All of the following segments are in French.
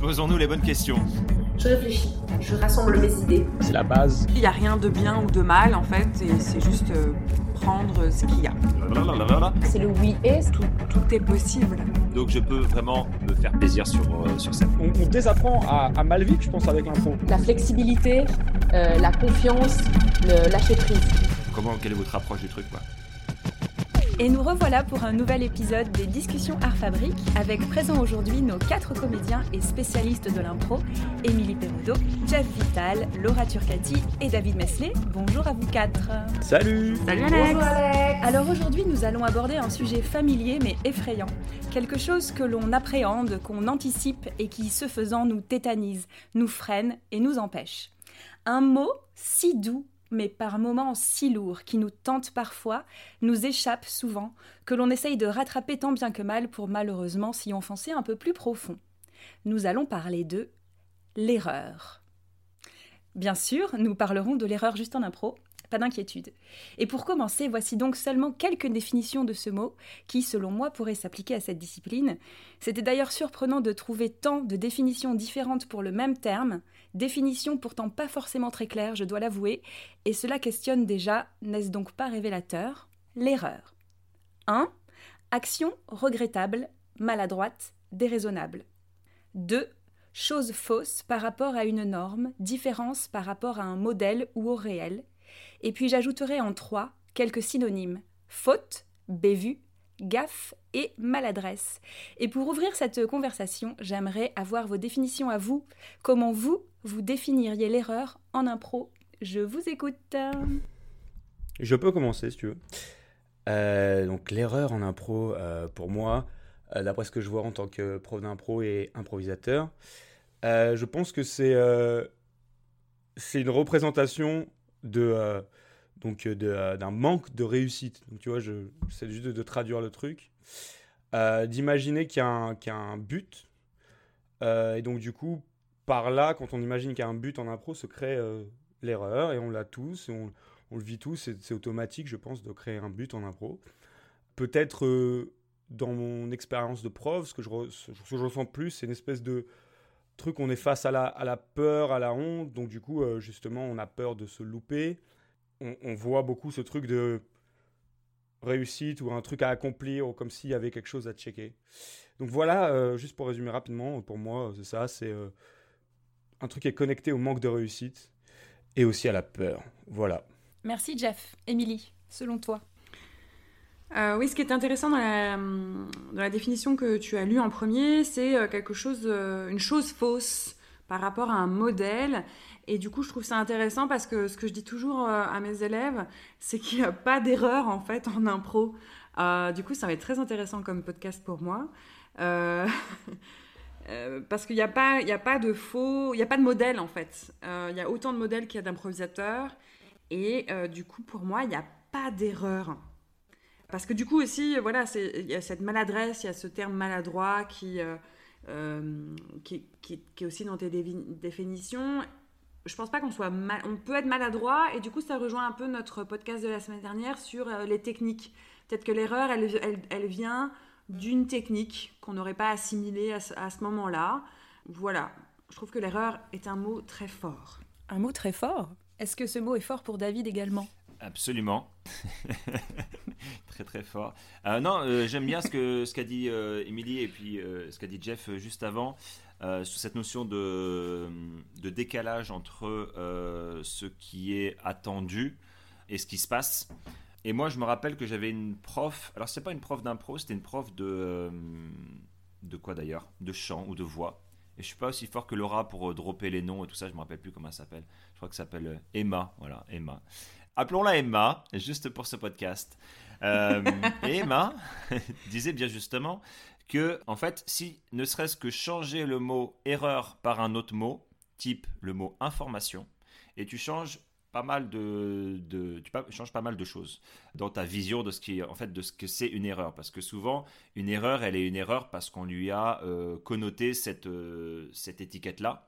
Posons-nous les bonnes questions. Je réfléchis, je rassemble mes idées. C'est la base. Il n'y a rien de bien ou de mal en fait, et c'est juste euh, prendre ce qu'il y a. C'est le oui et Tout, tout est possible. Donc je peux vraiment me faire plaisir sur, euh, sur scène. On, on désapprend à, à mal vivre, je pense, avec l'impro. la flexibilité, euh, la confiance, le lâcher prise. Comment, quelle est votre approche du truc quoi? Et nous revoilà pour un nouvel épisode des discussions Art Fabrique avec présent aujourd'hui nos quatre comédiens et spécialistes de l'impro, Émilie Perrodo, Jeff Vital, Laura Turcati et David Mesley. Bonjour à vous quatre. Salut Salut Alex Alors aujourd'hui nous allons aborder un sujet familier mais effrayant. Quelque chose que l'on appréhende, qu'on anticipe et qui ce faisant nous tétanise, nous freine et nous empêche. Un mot si doux mais par moments si lourd, qui nous tente parfois, nous échappe souvent, que l'on essaye de rattraper tant bien que mal pour malheureusement s'y enfoncer un peu plus profond. Nous allons parler de l'erreur. Bien sûr, nous parlerons de l'erreur juste en impro, pas d'inquiétude. Et pour commencer, voici donc seulement quelques définitions de ce mot qui, selon moi, pourrait s'appliquer à cette discipline. C'était d'ailleurs surprenant de trouver tant de définitions différentes pour le même terme, définitions pourtant pas forcément très claires, je dois l'avouer, et cela questionne déjà, n'est-ce donc pas révélateur L'erreur? 1. Action regrettable, maladroite, déraisonnable. 2. Chose fausse par rapport à une norme, différence par rapport à un modèle ou au réel. Et puis j'ajouterai en 3 quelques synonymes faute, bévue, gaffe et maladresse. Et pour ouvrir cette conversation, j'aimerais avoir vos définitions à vous. Comment vous, vous définiriez l'erreur en impro? Je vous écoute. Je peux commencer si tu veux. Euh, donc l'erreur en impro, euh, pour moi, euh, d'après ce que je vois en tant que prof d'impro et improvisateur, je pense que c'est c'est une représentation de euh, donc de, euh, d'un manque de réussite. Donc tu vois, je c'est juste de, traduire le truc, Euh, d'imaginer qu'il y, a un- but, Euh, et donc du coup par là, quand on imagine qu'il y a un but en impro, se crée euh, l'erreur et on l'a tous, et on, le vit tous, c'est automatique, je pense, de créer un but en impro. Peut-être euh, dans mon expérience de prof, ce que je ressens plus, c'est une espèce de truc, on est face à la, à la peur, à la honte, donc du coup, euh, justement, on a peur de se louper. On, voit beaucoup ce truc de réussite ou un truc à accomplir, ou comme s'il y avait quelque chose à checker. Donc voilà, euh, juste pour résumer rapidement, pour moi, c'est ça, c'est euh, un truc qui est connecté au manque de réussite et aussi à la peur. Voilà. Merci Jeff. Émilie, selon toi Euh, oui, ce qui est intéressant dans la, dans la définition que tu as lue en premier, c'est euh, quelque chose, euh, une chose fausse par rapport à un modèle. Et du coup, je trouve ça intéressant parce que ce que je dis toujours à mes élèves, c'est qu'il n'y a pas d'erreur en fait en impro. Du coup, ça va être très intéressant comme podcast pour moi. Parce qu'il n'y a, pas- y a pas de faux, il n'y a pas de modèle en fait. Il y a autant de modèles qu'il y a d'improvisateurs. Et du coup, pour moi, il n'y a pas d'erreur. Parce que du coup aussi, voilà, il y a cette maladresse, il y a ce terme maladroit qui, euh, euh, qui, est aussi dans tes définitions. Je pense pas qu'on soit mal, on peut être maladroit et du coup ça rejoint un peu notre podcast de la semaine dernière sur euh, les techniques. Peut-être que l'erreur, elle, vient d'une technique qu'on n'aurait pas assimilée à ce moment-là. Voilà, je trouve que l'erreur est un mot très fort. Un mot très fort. Est-ce que ce mot est fort pour David également? Absolument. très très fort. Euh, non, euh, j'aime bien ce que ce qu'a dit euh, Émilie et puis euh, ce qu'a dit Jeff juste avant sur cette notion de, de décalage entre ce qui est attendu et ce qui se passe. Et moi, je me rappelle que j'avais une prof. Alors, c'est pas une prof d'impro, c'était une prof de de quoi d'ailleurs, de chant ou de voix. Et je suis pas aussi fort que Laura pour dropper les noms et tout ça. Je me rappelle plus comment elle s'appelle. Je crois que ça s'appelle Emma. Voilà, Emma. Appelons-la Emma, juste pour ce podcast. Euh, et Emma disait bien justement que, en fait, si ne serait-ce que changer le mot erreur par un autre mot, type le mot information, et tu changes pas mal de, de tu changes pas mal de choses dans ta vision de ce qui en fait de ce que c'est une erreur parce que souvent une erreur elle est une erreur parce qu'on lui a euh, connoté cette euh, cette étiquette là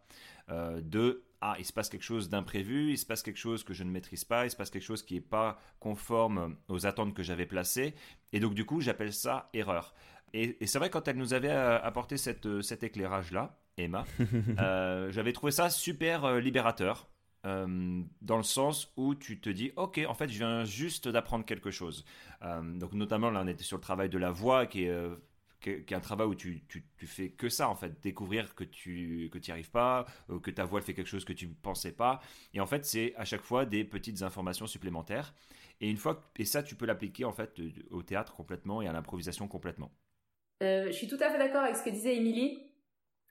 de ah il se passe quelque chose d'imprévu il se passe quelque chose que je ne maîtrise pas il se passe quelque chose qui n'est pas conforme aux attentes que j'avais placées et donc du coup j'appelle ça erreur Et, c'est vrai, quand elle nous avait apporté cette, cet éclairage-là, Emma, j'avais trouvé ça super libérateur. dans le sens où tu te dis, ok, en fait, je viens juste d'apprendre quelque chose. donc, notamment, là, on était sur le travail de la voix, qui est qui est un travail où tu, tu, fais que ça en fait, découvrir que tu que n'y arrives pas, euh, que ta voix fait quelque chose que tu ne pensais pas. Et en fait, c'est à chaque fois des petites informations supplémentaires. Et une fois et ça, tu peux l'appliquer en fait au théâtre complètement et à l'improvisation complètement. Euh, je suis tout à fait d'accord avec ce que disait Émilie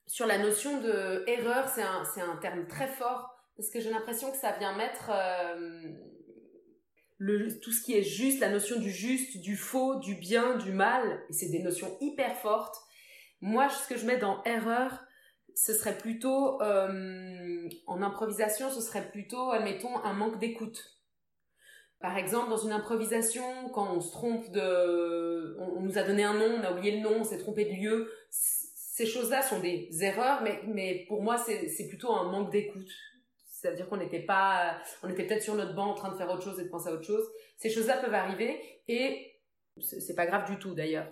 sur la notion de erreur. C'est un, un terme très fort parce que j'ai l'impression que ça vient mettre euh, tout ce qui est juste, la notion du juste, du faux, du bien, du mal, et c'est des notions hyper fortes. Moi, ce que je mets dans erreur, ce serait plutôt, euh, en improvisation, ce serait plutôt, admettons, un manque d'écoute. Par exemple, dans une improvisation, quand on se trompe de... On, nous a donné un nom, on a oublié le nom, on s'est trompé de lieu, ces choses-là sont des erreurs, mais, mais pour moi, c'est plutôt un manque d'écoute. C'est-à-dire qu'on n'était pas, on était peut-être sur notre banc en train de faire autre chose et de penser à autre chose. Ces choses-là peuvent arriver et c'est pas grave du tout d'ailleurs.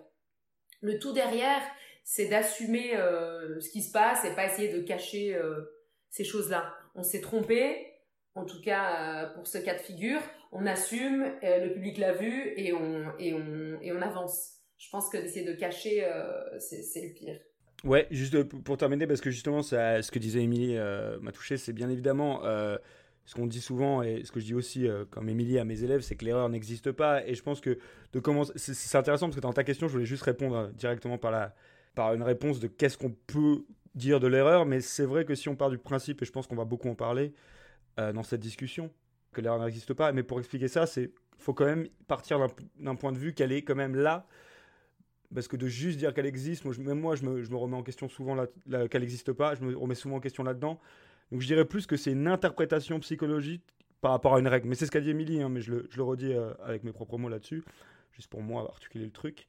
Le tout derrière, c'est d'assumer euh, ce qui se passe et pas essayer de cacher euh, ces choses-là. On s'est trompé, en tout cas euh, pour ce cas de figure, on assume, le public l'a vu et on, et, on, et on avance. Je pense que d'essayer de cacher, c'est le pire. Ouais, juste pour terminer, parce que justement, ce que disait Émilie euh, m'a touché, c'est bien évidemment euh, ce qu'on dit souvent et ce que je dis aussi euh, comme Émilie à mes élèves, c'est que l'erreur n'existe pas. Et je pense que de commencer, c'est intéressant parce que dans ta question, je voulais juste répondre directement par, la, par une réponse de qu'est-ce qu'on peut dire de l'erreur. Mais c'est vrai que si on part du principe, et je pense qu'on va beaucoup en parler dans cette discussion, que l'erreur n'existe pas. Mais pour expliquer ça, c'est faut quand même partir d'un point de vue qu'elle est quand même là parce que de juste dire qu'elle existe, même moi, je me, je me, remets en question souvent qu'elle n'existe pas, je me remets souvent en question là-dedans. Donc je dirais plus que c'est une interprétation psychologique par rapport à une règle. Mais c'est ce qu'a dit Émilie, hein, mais je le, redis euh, avec mes propres mots là-dessus, juste pour moi articuler le truc.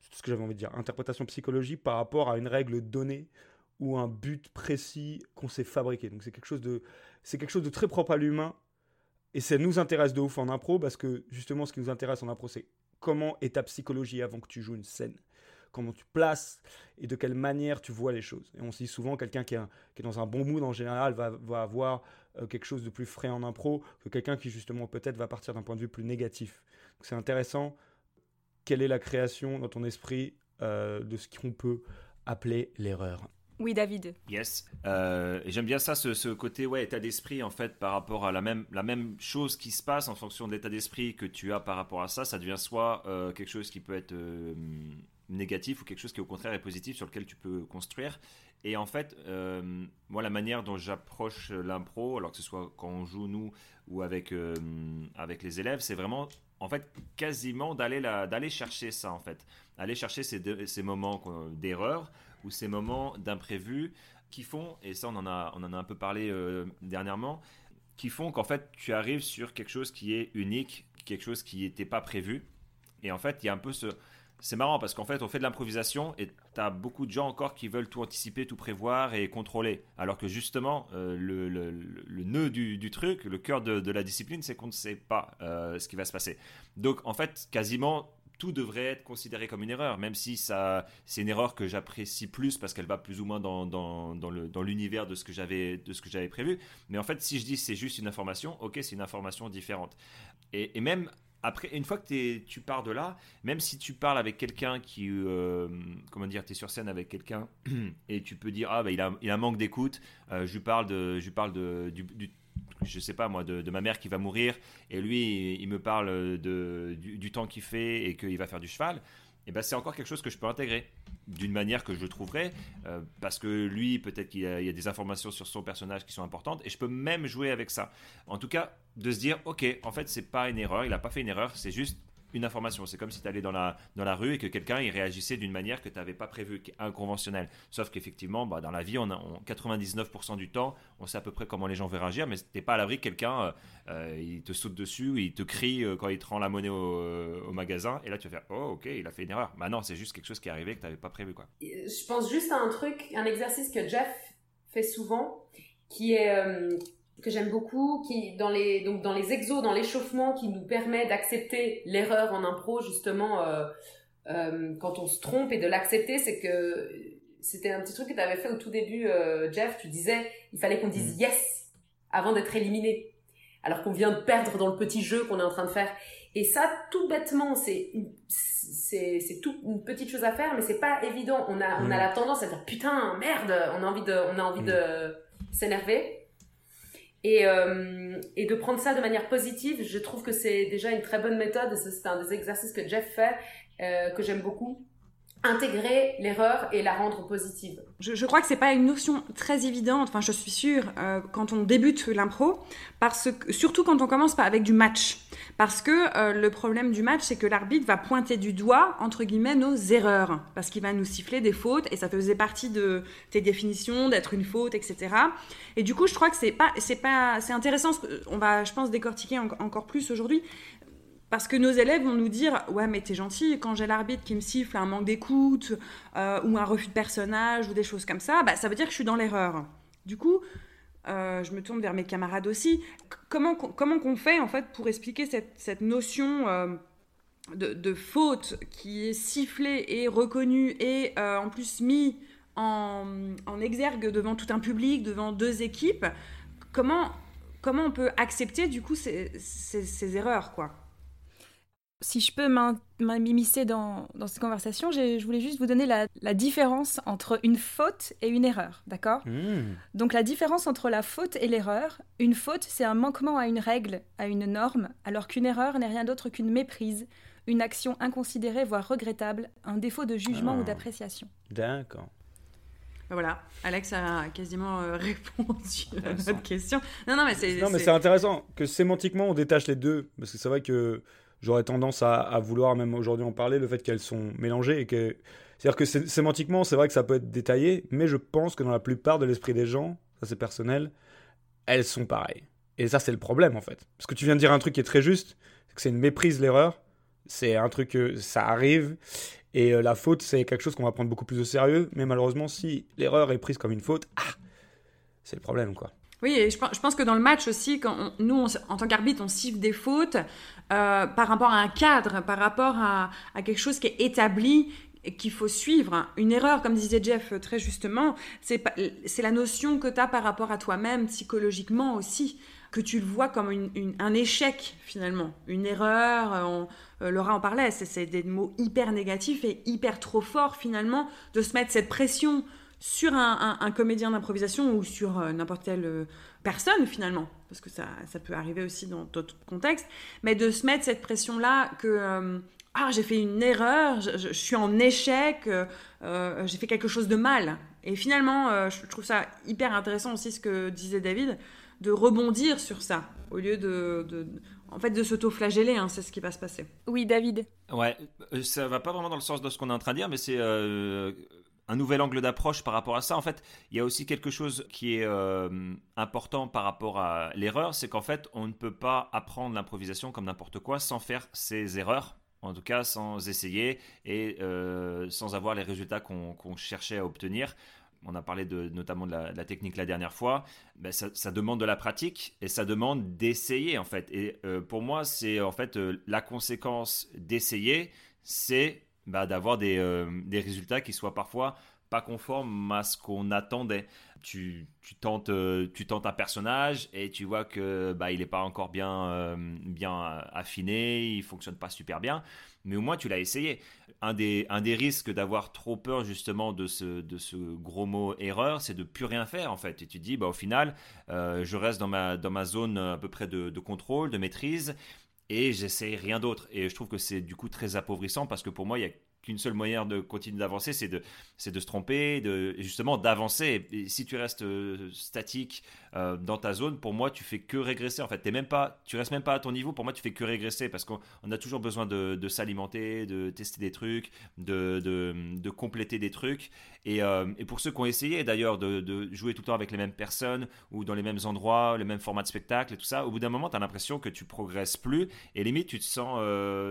C'est ce que j'avais envie de dire. Interprétation psychologique par rapport à une règle donnée ou un but précis qu'on s'est fabriqué. Donc c'est quelque chose de, quelque chose de très propre à l'humain. Et ça nous intéresse de ouf en impro parce que justement ce qui nous intéresse en impro c'est comment est ta psychologie avant que tu joues une scène? Comment tu places et de quelle manière tu vois les choses? Et on se dit souvent, quelqu'un qui, est dans un bon mood en général va, avoir euh, quelque chose de plus frais en impro que quelqu'un qui justement peut-être va partir d'un point de vue plus négatif. C'est intéressant. Quelle est la création dans ton esprit euh, de ce qu'on peut appeler l'erreur? Oui, David. Yes. Euh, J'aime bien ça, ce, côté état d'esprit, en fait, par rapport à la même, chose qui se passe en fonction de l'état d'esprit que tu as par rapport à ça. Ça devient soit euh, quelque chose qui peut être euh, négatif ou quelque chose qui, au contraire, est positif sur lequel tu peux construire. Et en fait, euh, moi, la manière dont j'approche l'impro, alors que ce soit quand on joue nous ou avec, les élèves, c'est vraiment en fait quasiment d'aller d'aller chercher ça en fait aller chercher ces, ces moments d'erreur ces moments d'imprévu qui font, et ça on en a, on en a un peu parlé euh, dernièrement, qui font qu'en fait tu arrives sur quelque chose qui est unique, quelque chose qui n'était pas prévu. Et en fait, il y a un peu ce... C'est marrant parce qu'en fait, on fait de l'improvisation et tu as beaucoup de gens encore qui veulent tout anticiper, tout prévoir et contrôler. Alors que justement, euh, le, le, le, nœud du, truc, le cœur de, de la discipline, c'est qu'on ne sait pas euh, ce qui va se passer. Donc en fait, quasiment tout devrait être considéré comme une erreur, même si ça, c'est une erreur que j'apprécie plus parce qu'elle va plus ou moins dans, dans, dans l'univers de ce que j'avais, de ce que j'avais prévu. Mais en fait, si je dis c'est juste une information, ok, c'est une information différente. Et, même après, une fois que tu pars de là, même si tu parles avec quelqu'un qui, euh, comment dire, tu es sur scène avec quelqu'un et tu peux dire, ah, bah, il a, il a un manque d'écoute, euh, je lui parle, de, je parle de, du je sais pas moi, de, ma mère qui va mourir, et lui, il, me parle de, du, temps qu'il fait et qu'il va faire du cheval, et ben c'est encore quelque chose que je peux intégrer d'une manière que je trouverai, euh, parce que lui, peut-être qu'il y, a des informations sur son personnage qui sont importantes, et je peux même jouer avec ça. En tout cas, de se dire, ok, en fait, c'est pas une erreur, il n'a pas fait une erreur, c'est juste une information. C'est comme si tu allais dans la, dans la rue et que quelqu'un il réagissait d'une manière que tu n'avais pas prévue, inconventionnelle. Sauf qu'effectivement, bah, dans la vie, on, a, 99% du temps, on sait à peu près comment les gens vont réagir, mais tu pas à l'abri que quelqu'un euh, euh, il te saute dessus, il te crie euh, quand il te rend la monnaie au, magasin, et là tu vas faire Oh, ok, il a fait une erreur. Bah non, c'est juste quelque chose qui est arrivé que tu n'avais pas prévu. Quoi. Je pense juste à un truc, un exercice que Jeff fait souvent, qui est que j'aime beaucoup, qui dans les donc dans les exos, dans l'échauffement, qui nous permet d'accepter l'erreur en impro justement. Euh, quand on se trompe et de l'accepter, c'est que c'était un petit truc que tu avais fait au tout début, Jeff. Tu disais, il fallait qu'on dise mm. yes avant d'être éliminé, alors qu'on vient de perdre dans le petit jeu qu'on est en train de faire. Et ça, tout bêtement, c'est c'est tout une petite chose à faire, mais c'est pas évident. On a on a mm. la tendance à dire putain merde, on a envie de on a envie mm. de s'énerver. Et, euh, et de prendre ça de manière positive, je trouve que c'est déjà une très bonne méthode. C'est un des exercices que Jeff fait, euh, que j'aime beaucoup intégrer l'erreur et la rendre positive. Je, crois que c'est pas une notion très évidente, enfin je suis sûre, euh, quand on débute l'impro, parce surtout quand on commence avec du match, parce que euh, le problème du match c'est que l'arbitre va pointer du doigt entre guillemets nos erreurs, parce qu'il va nous siffler des fautes et ça faisait partie de tes définitions d'être une faute, etc. Et du coup je crois que c'est pas c'est pas c'est intéressant, on va je pense décortiquer encore plus aujourd'hui, parce que nos élèves vont nous dire ouais mais t'es gentil quand j'ai l'arbitre qui me siffle un manque d'écoute euh, ou un refus de personnage ou des choses comme ça bah ça veut dire que je suis dans l'erreur. Du coup euh, je me tourne vers mes camarades aussi. Comment comment qu'on fait en fait pour expliquer cette, cette notion euh, de, de, faute qui est sifflée et reconnue et en plus mis en, en, exergue devant tout un public devant deux équipes comment comment on peut accepter du coup ces, ces, ces erreurs quoi? Si je peux m'immiscer dans, dans cette conversation, je voulais juste vous donner la, différence entre une faute et une erreur, d'accord? Hmm. Donc la différence entre la faute et l'erreur, une faute, c'est un manquement à une règle, à une norme, alors qu'une erreur n'est rien d'autre qu'une méprise, une action inconsidérée, voire regrettable, un défaut de jugement ou ah. d'appréciation. D'accord. Ben voilà, Alex a quasiment euh, répondu à votre question. Non. Non, mais c'est intéressant que sémantiquement on détache les deux, parce que c'est vrai que j'aurais tendance à, vouloir, même aujourd'hui en parler, le fait qu'elles sont mélangées et que. C'est-à-dire que sémantiquement, c'est vrai que ça peut être détaillé, mais je pense que dans la plupart de l'esprit des gens, ça c'est personnel, elles sont pareilles. Et ça, c'est le problème en fait. Parce que tu viens de dire un truc qui est très juste, c'est que c'est une méprise l'erreur. C'est un truc que ça arrive. Et euh, la faute, c'est quelque chose qu'on va prendre beaucoup plus au sérieux. Mais malheureusement, si l'erreur est prise comme une faute, ah, c'est le problème quoi. Oui, et je, pense que dans le match aussi, quand nous, en tant qu'arbitre, on siffle des fautes euh, par rapport à un cadre, par rapport à, quelque chose qui est établi qu'il faut suivre. Une erreur, comme disait Jeff très justement, c'est la notion que tu as par rapport à toi-même psychologiquement aussi, que tu le vois comme un échec finalement, une erreur. Euh, Laura en parlait, c'est des mots hyper négatifs et hyper trop forts finalement de se mettre cette pression sur un, comédien d'improvisation ou sur euh, n'importe quelle euh, personne finalement, parce que ça, ça, peut arriver aussi dans d'autres contextes, mais de se mettre cette pression-là que euh, ah j'ai fait une erreur, je, suis en échec, j'ai fait quelque chose de mal. Et finalement, je trouve ça hyper intéressant aussi ce que disait David, de rebondir sur ça au lieu de, en fait, de s'auto-flageller, hein, c'est ce qui va se passer. Oui, David. Ouais, ça va pas vraiment dans le sens de ce qu'on est en train de dire, mais c'est un nouvel angle d'approche par rapport à ça. En fait, il y a aussi quelque chose qui est euh, important par rapport à l'erreur, c'est qu'en fait, on ne peut pas apprendre l'improvisation comme n'importe quoi sans faire ses erreurs, en tout cas sans essayer et euh, sans avoir les résultats qu'on cherchait à obtenir. On a parlé de, notamment de la, technique la dernière fois. Ben ça, demande de la pratique et ça demande d'essayer en fait. Et euh, pour moi, c'est en fait la conséquence d'essayer, c'est bah, d'avoir des, euh, des, résultats qui soient parfois pas conformes à ce qu'on attendait. Tu, tu, tentes, euh, tu tentes un personnage et tu vois que bah, il n'est pas encore bien, euh, bien affiné, il fonctionne pas super bien, mais au moins tu l'as essayé. Un des, un des risques d'avoir trop peur justement de ce, de ce gros mot erreur, c'est de plus rien faire en fait. Et tu te dis, bah, au final, je reste dans ma, dans ma zone à peu près de, de contrôle, de maîtrise, et j'essaie rien d'autre. Et je trouve que c'est du coup très appauvrissant parce que pour moi, il y a qu'une seule moyen de continuer d'avancer, c'est de, c'est de se tromper, de, justement d'avancer. Si tu restes euh, statique euh, dans ta zone, pour moi, tu fais que régresser. En fait, t'es même pas, tu restes même pas à ton niveau. Pour moi, tu fais que régresser parce qu'on a toujours besoin de, s'alimenter, de tester des trucs, de, de, compléter des trucs. Et, euh, et, pour ceux qui ont essayé d'ailleurs de, de, jouer tout le temps avec les mêmes personnes ou dans les mêmes endroits, le même format de spectacle et tout ça, au bout d'un moment, tu as l'impression que tu progresses plus et limite, tu te sens,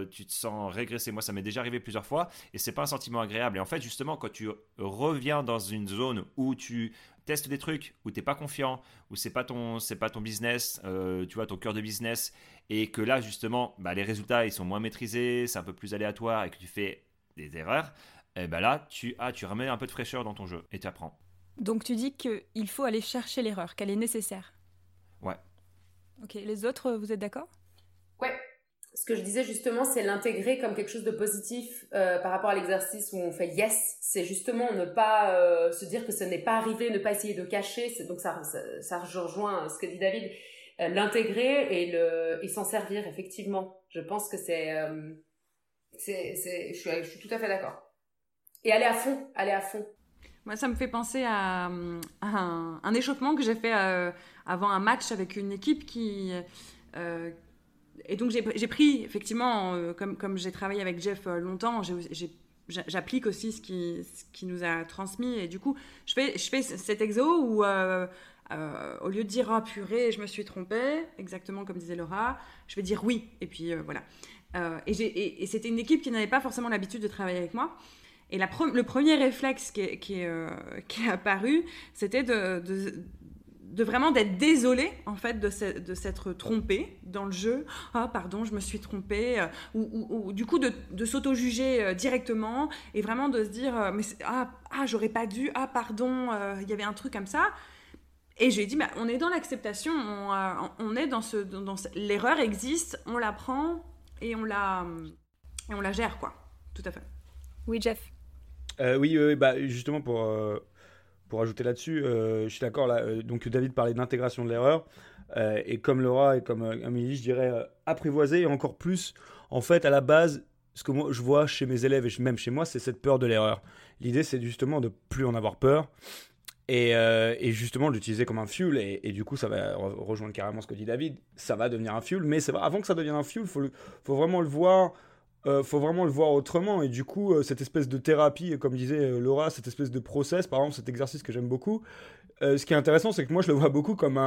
tu te sens régresser. Moi, ça m'est déjà arrivé plusieurs fois et c'est pas un sentiment agréable. Et en fait, justement, quand tu reviens dans une zone où tu testes des trucs, où t'es pas confiant, où c'est pas ton, c'est pas ton business, euh, tu vois, ton cœur de business, et que là, justement, bah, les résultats, ils sont moins maîtrisés, c'est un peu plus aléatoire, et que tu fais des erreurs, et eh ben là, tu, ah, tu remets un peu de fraîcheur dans ton jeu et tu apprends. Donc tu dis qu'il faut aller chercher l'erreur, qu'elle est nécessaire. Ouais. Ok, les autres, vous êtes d'accord? Ce que je disais justement, c'est l'intégrer comme quelque chose de positif euh, par rapport à l'exercice où on fait yes. C'est justement ne pas euh, se dire que ce n'est pas arrivé, ne pas essayer de cacher. Donc ça, ça, rejoint ce que dit David. Euh, l'intégrer et le et s'en servir effectivement. Je pense que c'est c'est je suis tout à fait d'accord. Et aller à fond, aller à fond. Moi, ça me fait penser à, un, échauffement que j'ai fait euh, avant un match avec une équipe qui. Euh, et donc, j'ai pris, effectivement, euh, comme, comme j'ai travaillé avec Jeff longtemps, j'applique aussi ce qui, ce qui nous a transmis. Et du coup, je fais, je fais cet exo où, au lieu de dire ah, purée, je me suis trompée, exactement comme disait Laura, je vais dire oui. Et puis voilà. et, c'était une équipe qui n'avait pas forcément l'habitude de travailler avec moi. Et la le premier réflexe qui est, qui euh, qui est apparu, c'était de, vraiment d'être désolé en fait de, s'être trompé dans le jeu. Ah pardon, je me suis trompé. Euh, ou, ou, du coup de, de s'auto-juger euh, directement et vraiment de se dire mais ah, ah j'aurais pas dû. Ah pardon, il y avait un truc comme ça. Et je lui ai dit, bah, on est dans l'acceptation, on, on, est dans ce, dans, l'erreur existe, on la prend et on la, et on la gère quoi. Tout à fait. Oui, Jeff. Euh, oui, bah, justement, pour, euh, pour ajouter là-dessus, euh, je suis d'accord. Là, donc, David parlait d'intégration de l'erreur. et comme Laura et comme Amélie, je dirais apprivoiser encore plus, en fait, à la base, ce que moi je vois chez mes élèves et même chez moi, c'est cette peur de l'erreur. L'idée, c'est justement de plus en avoir peur. Et, justement l'utiliser comme un fuel et, du coup ça va rejoindre carrément ce que dit David ça va devenir un fuel mais avant que ça devienne un fuel faut, faut vraiment le voir euh, faut vraiment le voir autrement. Et du coup, euh, cette espèce de thérapie, comme disait euh, Laura, cette espèce de process, par exemple, cet exercice que j'aime beaucoup, ce qui est intéressant, c'est que moi, je le vois beaucoup comme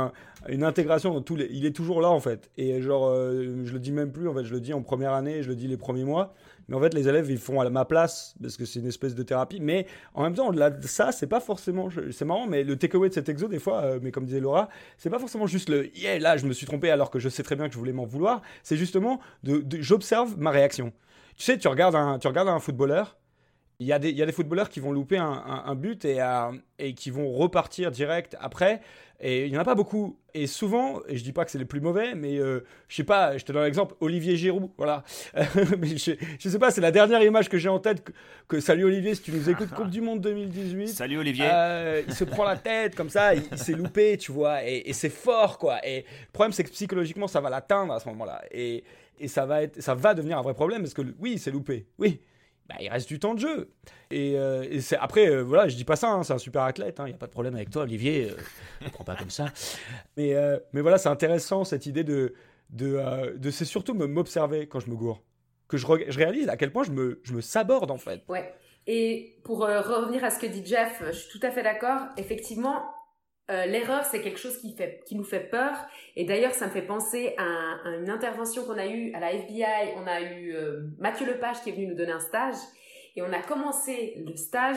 une intégration dans tous les. Il est toujours là, en fait. Et genre, je le dis même plus, en fait, je le dis en première année, je le dis les premiers mois. Mais en fait, les élèves, ils font à ma place, parce que c'est une espèce de thérapie. Mais en même temps, au-delà de ça, c'est pas forcément. C'est marrant, mais le takeaway de cet exo, des fois, mais comme disait Laura, c'est pas forcément juste le yeah, là, je me suis trompé alors que je sais très bien que je voulais m'en vouloir. C'est justement de j'observe ma réaction. Tu sais, tu regardes un, tu regardes un footballeur, il y, a des, il y a des footballeurs qui vont louper un, un, but et, euh, et qui vont repartir direct après. Et il n'y en a pas beaucoup. Et souvent, et je dis pas que c'est les plus mauvais, mais euh, je sais pas, je te donne l'exemple, Olivier Giroud, voilà. mais je, je, sais pas, c'est la dernière image que j'ai en tête. Que, salut Olivier, si tu nous écoutes, Coupe du Monde 2018. Salut Olivier. Euh, il se prend la tête comme ça, il, s'est loupé, tu vois, et, et c'est fort, quoi. Et le problème, c'est que psychologiquement, ça va l'atteindre à ce moment-là. Et, et ça va, être, ça va devenir un vrai problème parce que oui, c'est loupé. Oui, bah, il reste du temps de jeu. Et, euh, c'est, après, euh, voilà, je dis pas ça, hein, c'est un super athlète, il hein, n'y a pas de problème avec toi, Olivier, euh, ne prends pas comme ça. Mais, mais voilà, c'est intéressant cette idée de, de, de c'est surtout m'observer quand je me gourre. Que je, je, réalise à quel point je me, je me saborde en fait. Ouais. Et pour revenir à ce que dit Jeff, je suis tout à fait d'accord. Effectivement, euh, l'erreur, c'est quelque chose qui, nous fait peur. Et d'ailleurs, ça me fait penser à, une intervention qu'on a eue à la FBI. On a eu euh, Mathieu Lepage qui est venu nous donner un stage. Et on a commencé le stage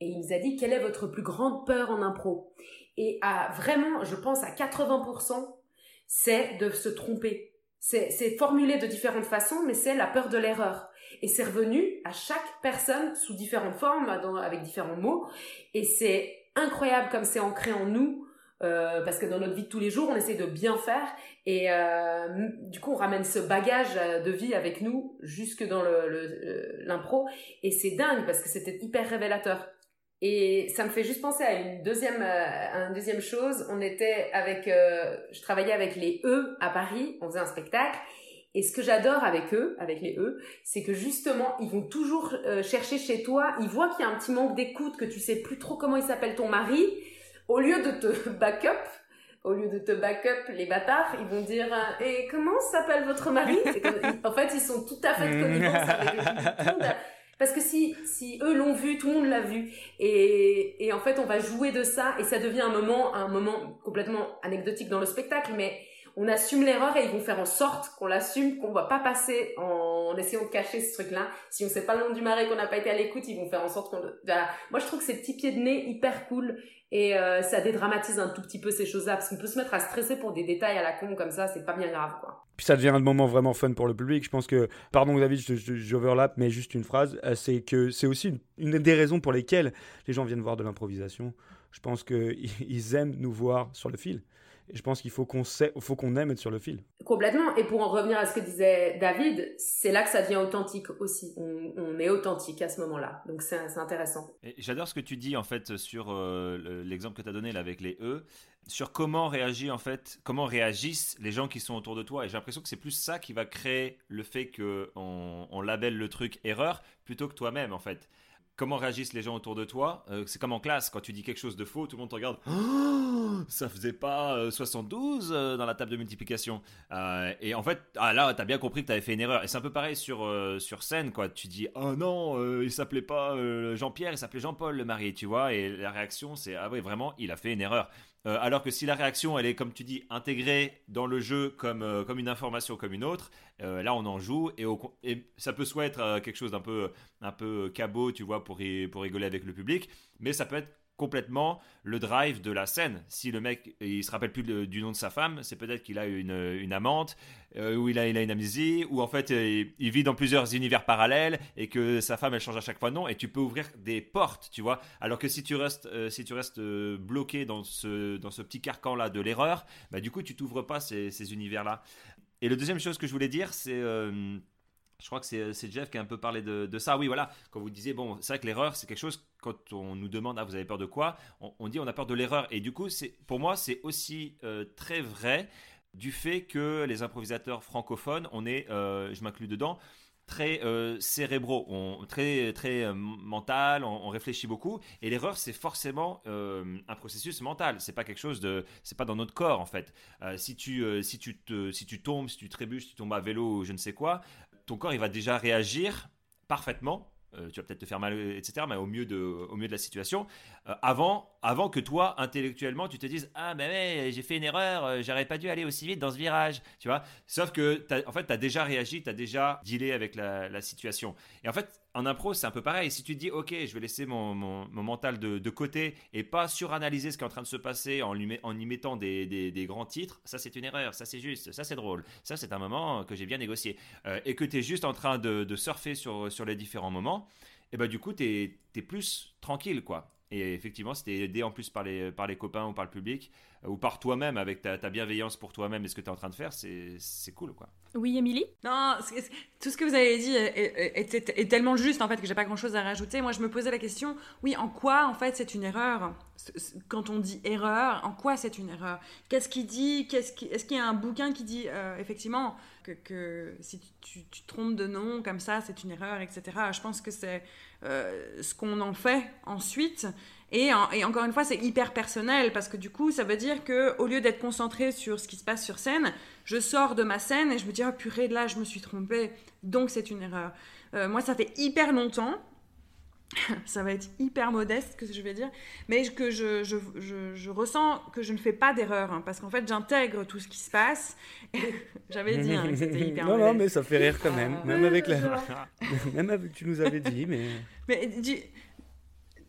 et il nous a dit quelle est votre plus grande peur en impro? Et à vraiment, je pense à 80%, c'est de se tromper. C'est formulé de différentes façons, mais c'est la peur de l'erreur. Et c'est revenu à chaque personne sous différentes formes, avec différents mots. Et c'est incroyable comme c'est ancré en nous. Euh, parce que dans notre vie de tous les jours, on essaie de bien faire et euh, du coup, on ramène ce bagage euh, de vie avec nous jusque dans l'impro et c'est dingue parce que c'était hyper révélateur. Et ça me fait juste penser à une deuxième, deuxième chose. On était avec, je travaillais avec les E à Paris, on faisait un spectacle et ce que j'adore avec eux, avec les eux, c'est que justement, ils vont toujours euh, chercher chez toi, ils voient qu'il y a un petit manque d'écoute, que tu sais plus trop comment il s'appelle ton mari, au lieu de te backup, au lieu de te backup les bâtards, ils vont dire euh, et comment s'appelle votre mari? En fait, ils sont tout à fait connivents parce que si si eux l'ont vu, tout le monde l'a vu. Et, et en fait, on va jouer de ça et ça devient un moment un moment complètement anecdotique dans le spectacle mais on assume l'erreur et ils vont faire en sorte qu'on l'assume, qu'on va pas passer en essayant de cacher ce truc-là. Si on sait pas le nom du marais, qu'on n'a pas été à l'écoute, ils vont faire en sorte qu'on... Moi, je trouve que ces petits pieds de nez hyper cool et euh, ça dédramatise un tout petit peu ces choses-là parce qu'on peut se mettre à stresser pour des détails à la con comme ça, c'est pas bien grave, quoi. Puis ça devient un moment vraiment fun pour le public. Je pense que, pardon David, j'overlap, mais juste une phrase, euh, c'est que c'est aussi une, des raisons pour lesquelles les gens viennent voir de l'improvisation. Je pense qu'ils aiment nous voir sur le fil. Et je pense qu'il faut qu'on faut qu'on aime être sur le fil. Complètement. Et pour en revenir à ce que disait David, c'est là que ça devient authentique aussi. On, est authentique à ce moment-là. Donc c'est intéressant. J'adore ce que tu dis en fait sur euh, l'exemple que tu as donné là avec les E, sur comment réagit en fait, comment réagissent les gens qui sont autour de toi. Et j'ai l'impression que c'est plus ça qui va créer le fait qu'on on labelle le truc erreur plutôt que toi-même en fait comment réagissent les gens autour de toi. Euh, c'est comme en classe, quand tu dis quelque chose de faux, tout le monde te regarde. Oh, ça faisait pas 72 euh, euh, dans la table de multiplication. et en fait, ah, là, t'as bien compris que t'avais fait une erreur. Et c'est un peu pareil sur, sur scène, quoi. Tu dis, oh non, il s'appelait pas Jean-Pierre, il s'appelait Jean-Paul le mari, tu vois. Et la réaction, c'est, ah oui, vraiment, il a fait une erreur. Euh, alors que si la réaction, elle est, comme tu dis, intégrée dans le jeu comme, euh, comme une information comme une autre, euh, là on en joue et, ça peut soit être quelque chose d'un peu, un peu cabot, tu vois, pour, pour rigoler avec le public, mais ça peut être complètement le drive de la scène. Si le mec, il se rappelle plus du nom de sa femme, c'est peut-être qu'il a une, une amante, euh, ou il a, il a une amnésie, ou en fait euh, il, vit dans plusieurs univers parallèles et que sa femme elle change à chaque fois de nom et tu peux ouvrir des portes, tu vois. Alors que si tu restes, euh, si tu restes bloqué dans ce, dans ce petit carcan là de l'erreur, bah du coup tu t'ouvres pas ces, ces univers là. Et le deuxième chose que je voulais dire, c'est je crois que c'est Jeff qui a un peu parlé de, ça. Oui, voilà, quand vous disiez, bon, c'est vrai que l'erreur, c'est quelque chose, quand on nous demande, ah, vous avez peur de quoi on, dit, on a peur de l'erreur. Et du coup, pour moi, c'est aussi euh, très vrai du fait que les improvisateurs francophones, on est, euh, je m'inclus dedans, très euh, cérébraux, très très mental, on, réfléchit beaucoup. Et l'erreur, c'est forcément un processus mental. C'est pas quelque chose de, c'est pas dans notre corps en fait. si tu si tu si tu tombes, si tu trébuches, si tu tombes à vélo ou je ne sais quoi, ton corps il va déjà réagir parfaitement. Euh, tu vas peut-être te faire mal, etc. Mais au mieux de, au mieux de la situation, euh, avant, avant que toi, intellectuellement, tu te dises Ah, mais j'ai fait une erreur, euh, j'aurais pas dû aller aussi vite dans ce virage. Tu vois? Sauf que, en fait, tu as déjà réagi, tu as déjà dealé avec la, situation. Et en fait, en impro, c'est un peu pareil. Si tu te dis, OK, je vais laisser mon, mon, mental de, de, côté et pas suranalyser ce qui est en train de se passer en, en y mettant des, des, grands titres, ça c'est une erreur, ça c'est juste, ça c'est drôle, ça c'est un moment que j'ai bien négocié. Euh, et que tu es juste en train de, de, surfer sur, sur les différents moments, et bah du coup, tu es, es, plus tranquille, quoi. Et effectivement, si tu es aidé en plus par les, par les copains ou par le public, ou par toi-même, avec ta, bienveillance pour toi-même et ce que tu es en train de faire, c'est cool, quoi. Oui, Émilie? Non, tout ce que vous avez dit est, tellement juste, en fait, que j'ai pas grand-chose à rajouter. Moi, je me posais la question, oui, en quoi, en fait, c'est une erreur? Quand on dit erreur, en quoi c'est une erreur? Qu'est-ce qu'il dit Est-ce qu'il y a un bouquin qui dit, euh, effectivement, que, si tu, tu, trompes de nom comme ça, c'est une erreur, etc. Je pense que c'est euh, ce qu'on en fait ensuite et, encore une fois, c'est hyper personnel parce que du coup, ça veut dire que au lieu d'être concentré sur ce qui se passe sur scène, je sors de ma scène et je me dis, oh purée, là, je me suis trompée, donc c'est une erreur. Euh, moi, ça fait hyper longtemps, ça va être hyper modeste que je vais dire, mais que je, je, je, ressens que je ne fais pas d'erreur hein, parce qu'en fait, j'intègre tout ce qui se passe. J'avais dit hein, c'était hyper non, modeste. Non, mais ça fait rire quand même, même avec la. même avec, tu nous avais dit, mais. mais du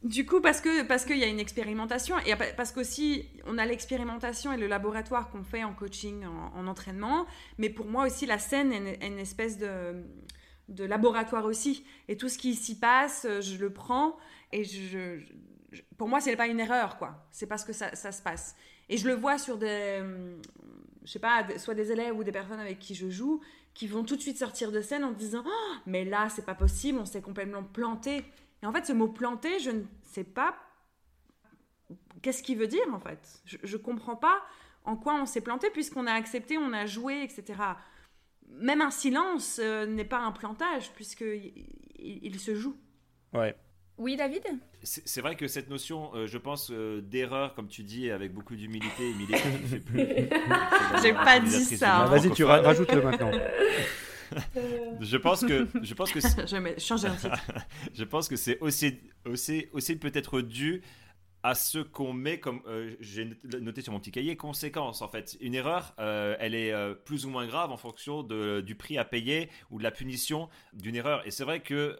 du coup, parce que parce qu'il y a une expérimentation et parce qu'aussi on a l'expérimentation et le laboratoire qu'on fait en coaching, en, entraînement, mais pour moi aussi la scène est une, espèce de, de, laboratoire aussi. Et tout ce qui s'y passe, je le prends et je, pour moi c'est pas une erreur quoi. C'est parce que ça, se passe. Et je le vois sur des, je sais pas, soit des élèves ou des personnes avec qui je joue qui vont tout de suite sortir de scène en disant oh, mais là c'est pas possible, on s'est complètement planté. Et en fait, ce mot planté, je ne sais pas qu'est-ce qu'il veut dire en fait. Je ne comprends pas en quoi on s'est planté puisqu'on a accepté, on a joué, etc. Même un silence euh, n'est pas un plantage puisqu'il il, se joue. Ouais. Oui, David? C'est vrai que cette notion, euh, je pense, euh, d'erreur, comme tu dis, avec beaucoup d'humilité, Émilie, J'ai pas dit ça. Vas-y, tu rajoutes-le maintenant. Je pense que je pense que je changer un titre. je pense que c'est aussi aussi aussi peut-être dû à ce qu'on met comme euh, j'ai noté sur mon petit cahier conséquence en fait. Une erreur euh, elle est euh, plus ou moins grave en fonction de, du prix à payer ou de la punition d'une erreur. Et c'est vrai que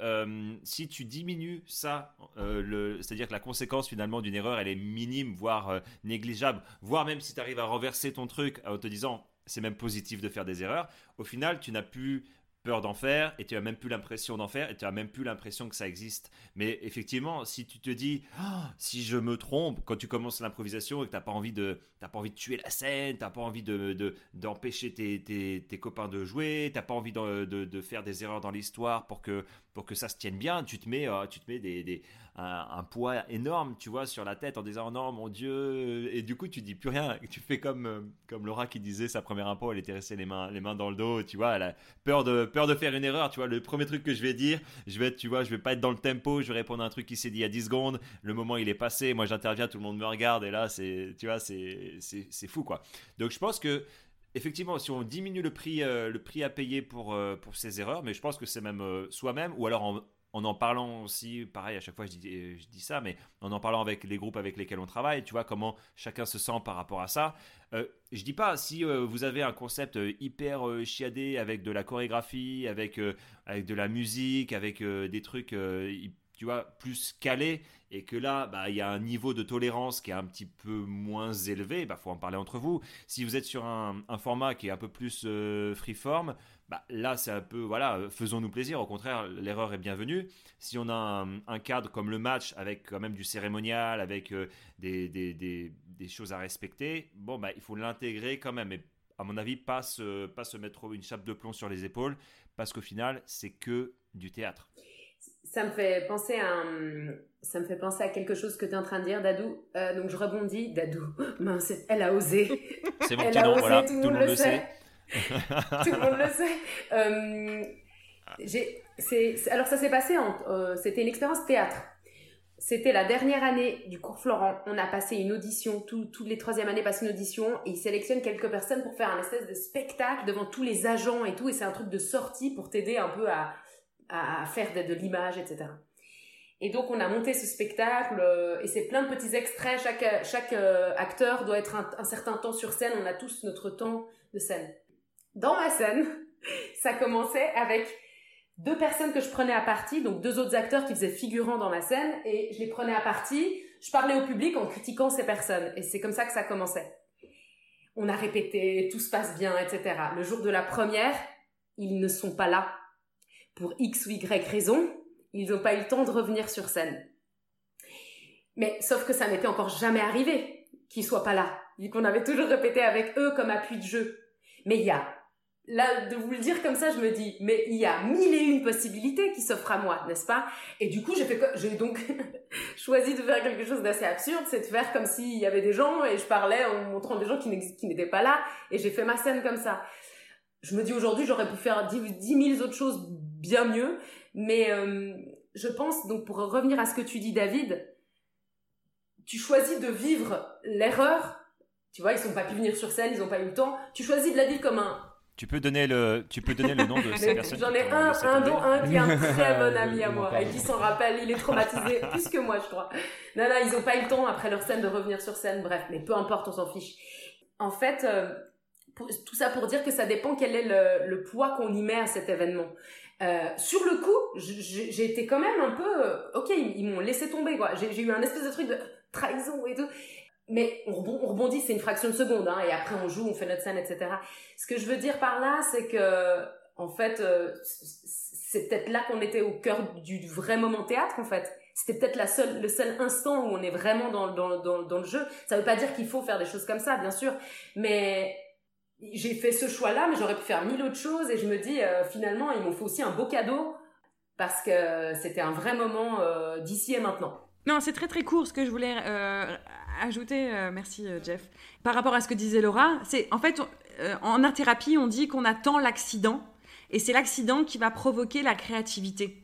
si tu diminues ça c'est à dire que la conséquence finalement d'une erreur elle est minime voire négligeable. Voire même si tu arrives à renverser ton truc en te disant c'est même positif de faire des erreurs. Au final tu n'as plus peur d'en faire et tu as même plus l'impression d'en faire et tu as même plus l'impression que ça existe. Mais effectivement, si tu te dis ah, si je me trompe quand tu commences l'improvisation et que tu n'as pas envie de pas envie de tuer la scène, tu n'as pas envie de d'empêcher tes, tes, tes, copains de jouer, tu n'as pas envie de, de, de, faire des erreurs dans l'histoire pour que pour que ça se tienne bien, tu te mets euh, tu te mets des, des un, poids énorme, tu vois, sur la tête en disant non, mon Dieu, et du coup tu dis plus rien, tu fais comme euh, comme Laura qui disait sa première impro, elle était restée les mains les mains dans le dos, tu vois, elle a peur de peur de faire une erreur, tu vois, le premier truc que je vais dire, je vais être, tu vois, je vais pas être dans le tempo, je vais répondre à un truc qui s'est dit il y a 10 secondes, le moment il est passé, moi j'interviens, tout le monde me regarde et là c'est tu vois, c'est c'est fou quoi. Donc je pense que effectivement, si on diminue le prix, euh, à payer pour, euh, pour ces erreurs, mais je pense que c'est même soi-même, ou alors en, en en parlant aussi, pareil, à chaque fois je dis, je dis ça, mais en en parlant avec les groupes avec lesquels on travaille, tu vois comment chacun se sent par rapport à ça. Euh, je dis pas si euh, vous avez un concept euh, hyper euh, chiadé avec de la chorégraphie, avec, avec de la musique, avec des trucs, tu vois, plus calés, et que là, bah, il y a un niveau de tolérance qui est un petit peu moins élevé, il bah, faut en parler entre vous. Si vous êtes sur un, un format qui est un peu plus freeform, bah, là, c'est un peu, voilà, faisons-nous plaisir. Au contraire, l'erreur est bienvenue. Si on a un, cadre comme le match, avec quand même du cérémonial, avec euh, des, des, des, des, choses à respecter, bon, bah, il faut l'intégrer quand même. Et à mon avis, pas se, pas se mettre une chape de plomb sur les épaules, parce qu'au final, c'est que du théâtre. Ça me fait penser à ça me fait penser à quelque chose que tu es en train de dire, Dadou. Euh, donc je rebondis, Dadou. Mince, elle a osé. C'est mon petit nom, voilà, tout, le monde le sait. Tout le monde le sait. Euh, alors ça s'est passé, euh, c'était une expérience théâtre. C'était la dernière année du cours Florent. On a passé une audition, toutes les troisième années passent une audition et ils sélectionnent quelques personnes pour faire un espèce de spectacle devant tous les agents et tout. Et c'est un truc de sortie pour t'aider un peu à, à faire de, l'image, etc. Et donc on a monté ce spectacle euh, et c'est plein de petits extraits. Chaque, chaque acteur doit être un, certain temps sur scène. On a tous notre temps de scène dans ma scène, ça commençait avec deux personnes que je prenais à partie, donc deux autres acteurs qui faisaient figurant dans ma scène, et je les prenais à partie. Je parlais au public en critiquant ces personnes, et c'est comme ça que ça commençait. On a répété, tout se passe bien, etc. Le jour de la première, ils ne sont pas là. Pour X ou Y raison, ils n'ont pas eu le temps de revenir sur scène. Mais sauf que ça n'était encore jamais arrivé qu'ils soient pas là, vu qu'on avait toujours répété avec eux comme appui de jeu. Mais il y a là, de vous le dire comme ça, je me dis, mais il y a mille et une possibilités qui s'offrent à moi, n'est-ce pas? Et du coup, j'ai donc choisi de faire quelque chose d'assez absurde, c'est de faire comme s'il y avait des gens et je parlais en montrant des gens qui n'étaient pas là et j'ai fait ma scène comme ça. Je me dis aujourd'hui, j'aurais pu faire dix mille autres choses bien mieux, mais euh, je pense donc pour revenir à ce que tu dis, David, tu choisis de vivre l'erreur. Tu vois, ils sont pas pu venir sur scène, ils n'ont pas eu le temps. Tu choisis de la vivre comme un tu peux donner le, tu peux donner le nom de ces personnes. J'en ai un, un dont un qui est un très bon ami à moi et qui s'en rappelle. Il est traumatisé plus que moi, je crois. Non, non, ils n'ont pas eu le temps après leur scène de revenir sur scène. Bref, mais peu importe, on s'en fiche. En fait, euh, tout ça pour dire que ça dépend quel est le, le poids qu'on y met à cet événement. Euh, sur le coup, j'ai été quand même un peu, euh, ok, ils, ils m'ont laissé tomber quoi. J'ai eu un espèce de truc de trahison et tout mais on rebondit, c'est une fraction de seconde, hein, et après on joue, on fait notre scène, etc. Ce que je veux dire par là, c'est que, en fait, euh, c'est peut-être là qu'on était au cœur du vrai moment théâtre, en fait. C'était peut-être la seule, le seul instant où on est vraiment dans, le jeu. Ça veut pas dire qu'il faut faire des choses comme ça, bien sûr, mais j'ai fait ce choix-là, mais j'aurais pu faire mille autres choses, et je me dis, euh, finalement, ils m'ont fait aussi un beau cadeau, parce que c'était un vrai moment euh, d'ici et maintenant. Non, c'est très très court ce que je voulais ajouter, euh, merci euh, Jeff, par rapport à ce que disait Laura, c'est en fait, euh, en art thérapie, on dit qu'on attend l'accident, et c'est l'accident qui va provoquer la créativité.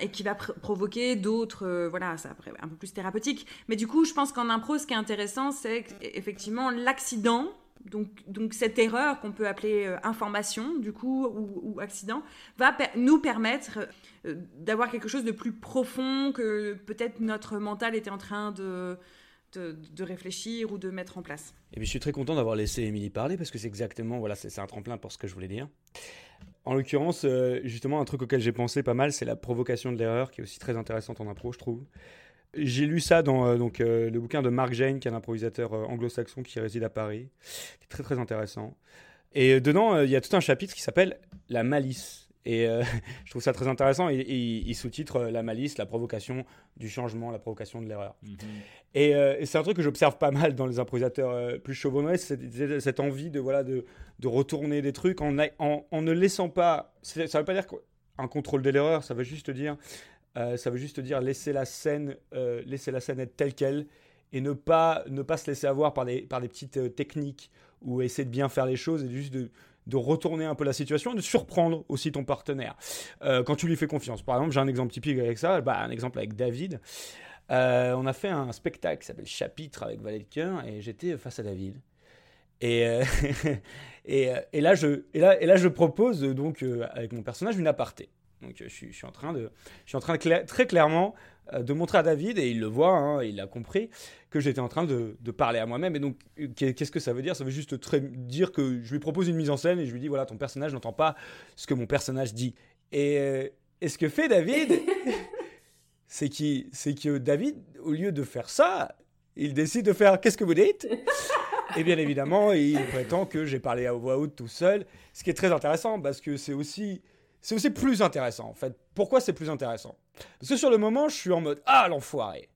et qui va provoquer d'autres, voilà, ça un peu plus thérapeutique. Mais du coup, je pense qu'en impro, ce qui est intéressant, c'est effectivement l'accident donc, donc cette erreur qu'on peut appeler information, du coup, ou, accident, va nous permettre d'avoir quelque chose de plus profond que peut-être notre mental était en train de, de, réfléchir ou de mettre en place. Et je suis très content d'avoir laissé Émilie parler parce que c'est exactement, voilà, c'est un tremplin pour ce que je voulais dire. En l'occurrence, euh, justement, un truc auquel j'ai pensé pas mal, c'est la provocation de l'erreur, qui est aussi très intéressante en impro, je trouve. J'ai lu ça dans euh, donc, euh, le bouquin de Mark Jane, qui est un improvisateur anglo-saxon qui réside à Paris, qui est très très intéressant. Et dedans, il y a tout un chapitre qui s'appelle La malice. Et euh, je trouve ça très intéressant. Il, il, sous-titre euh, la malice, la provocation du changement, la provocation de l'erreur. Mhm. Euh, et, c'est un truc que j'observe pas mal dans les improvisateurs plus chevronnés, c'est cette envie de, voilà, de, de retourner des trucs en, en, en ne laissant pas. Ça ne veut pas dire un contrôle de l'erreur, ça veut juste dire, ça veut juste dire laisser la scène, laisser la scène être telle qu'elle et ne pas, ne pas se laisser avoir par des, par des petites techniques ou essayer de bien faire les choses et juste de de retourner un peu la situation et de surprendre aussi ton partenaire euh, quand tu lui fais confiance. Par exemple, j'ai un exemple typique avec ça, bah, un exemple avec David. Euh, on a fait un spectacle qui s'appelle Chapitre avec Valet de Cœur et j'étais face à David. Et, euh, et, là, je, et, là, et là, je propose donc avec mon personnage une aparté. Donc je suis, je suis en train de, je suis en train de très clairement euh, de montrer à David, et il le voit, hein, il a compris, que j'étais en train de, parler à moi-même. Et donc, euh, qu'est-ce que ça veut dire? Ça veut juste très dire que je lui propose une mise en scène et je lui dis, voilà, ton personnage n'entend pas ce que mon personnage dit. Et, euh, ce que fait David, c'est que David, au lieu de faire ça, il décide de faire qu'est-ce que vous dites? Et bien évidemment, il prétend que j'ai parlé à voix haute tout seul, ce qui est très intéressant parce que c'est aussi c'est aussi plus intéressant en fait. Pourquoi c'est plus intéressant? Parce que sur le moment, je suis en mode ah l'enfoiré.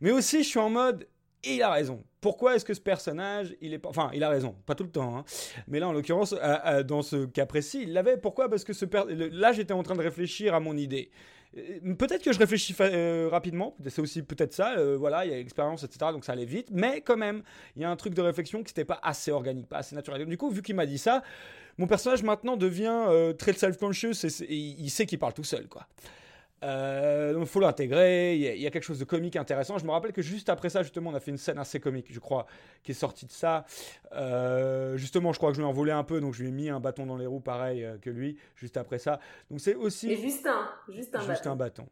Mais aussi, je suis en mode il a raison. Pourquoi est-ce que ce personnage, il est pas... Enfin, il a raison, pas tout le temps. Hein. Mais là, en l'occurrence, dans ce cas précis, il l'avait. Pourquoi? Parce que ce là, j'étais en train de réfléchir à mon idée. Euh, peut-être que je réfléchis euh, rapidement, c'est aussi peut-être ça, euh, voilà, il y a l'expérience, etc., donc ça allait vite, mais quand même, il y a un truc de réflexion qui n'était pas assez organique, pas assez naturel. Du coup, vu qu'il m'a dit ça, mon personnage maintenant devient très self-conscious et, il sait qu'il parle tout seul, quoi. Euh, donc il faut l'intégrer, il y, a quelque chose de comique intéressant. Je me rappelle que juste après ça, justement, on a fait une scène assez comique, je crois, qui est sortie de ça. Euh, justement, je crois que je lui ai envolé un peu, donc je lui ai mis un bâton dans les roues, pareil euh, que lui, juste après ça. Donc c'est aussi... Et juste un, juste un juste bâton. un bâton.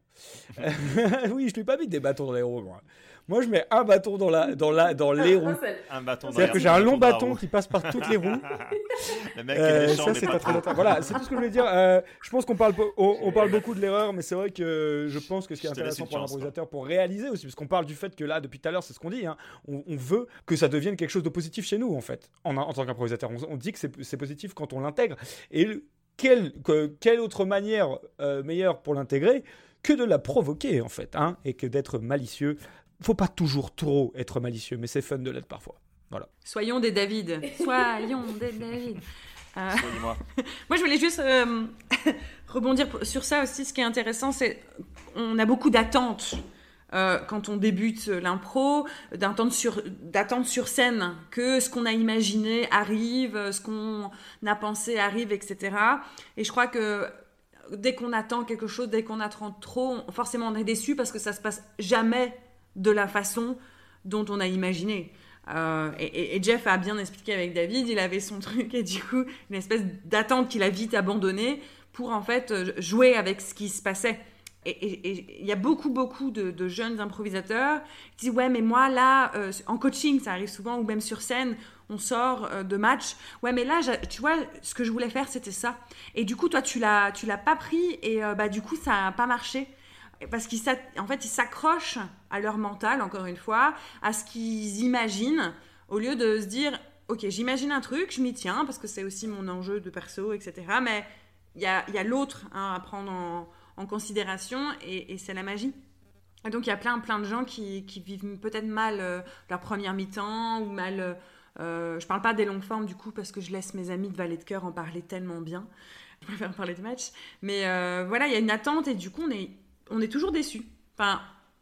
oui, je lui ai pas mis des bâtons dans les roues, moi. Moi, je mets un bâton dans, la, dans, la, dans les roues. Un bâton C'est-à-dire que j'ai un long bâton qui passe par toutes les roues. Le mec, euh, ça, c'est pas, très Voilà, c'est tout ce que je voulais dire. Euh, je pense qu'on parle, on, parle beaucoup de l'erreur, mais c'est vrai que je pense que ce qui est intéressant pour l'improvisateur, pour réaliser aussi, parce qu'on parle du fait que là, depuis tout à l'heure, c'est ce qu'on dit, hein, on, veut que ça devienne quelque chose de positif chez nous, en fait, en, en tant qu'improvisateur. On, dit que c'est positif quand on l'intègre. Et quelle, quelle autre manière euh, meilleure pour l'intégrer que de la provoquer en fait, hein, et que d'être malicieux faut pas toujours trop être malicieux, mais c'est fun de l'être parfois. Voilà. Soyons des David. Soyons des David. Euh, moi. je voulais juste euh, rebondir sur ça aussi. Ce qui est intéressant, c'est on a beaucoup d'attentes euh, quand on débute l'impro, d'attentes sur, sur scène, que ce qu'on a imaginé arrive, ce qu'on a pensé arrive, etc. Et je crois que dès qu'on attend quelque chose, dès qu'on attend trop, forcément on est déçu parce que ça se passe jamais de la façon dont on a imaginé. Euh, et, Jeff a bien expliqué avec David, il avait son truc et du coup une espèce d'attente qu'il a vite abandonné pour en fait euh, jouer avec ce qui se passait. Et il y a beaucoup, beaucoup de, jeunes improvisateurs qui disent Ouais, mais moi là, euh, en coaching, ça arrive souvent, ou même sur scène, on sort de match. Ouais, mais là, tu vois, ce que je voulais faire, c'était ça. Et du coup, toi, tu l'as, tu l'as pas pris, et bah, du coup, ça n'a pas marché parce qu'ils en fait, ils s'accrochent à leur mental, encore une fois, à ce qu'ils imaginent, au lieu de se dire, ok, j'imagine un truc, je m'y tiens, parce que c'est aussi mon enjeu de perso, etc. Mais il y a, l'autre hein, à prendre en, considération, et, c'est la magie. Et donc il y a plein, plein de gens qui, vivent peut-être mal euh, leur première mi-temps, ou mal... Euh, je parle pas des longues formes du coup, parce que je laisse mes amis de Valet de Cœur en parler tellement bien. Je préfère parler de match. Mais euh, voilà, il y a une attente, et du coup, on est on est toujours déçu. Enfin,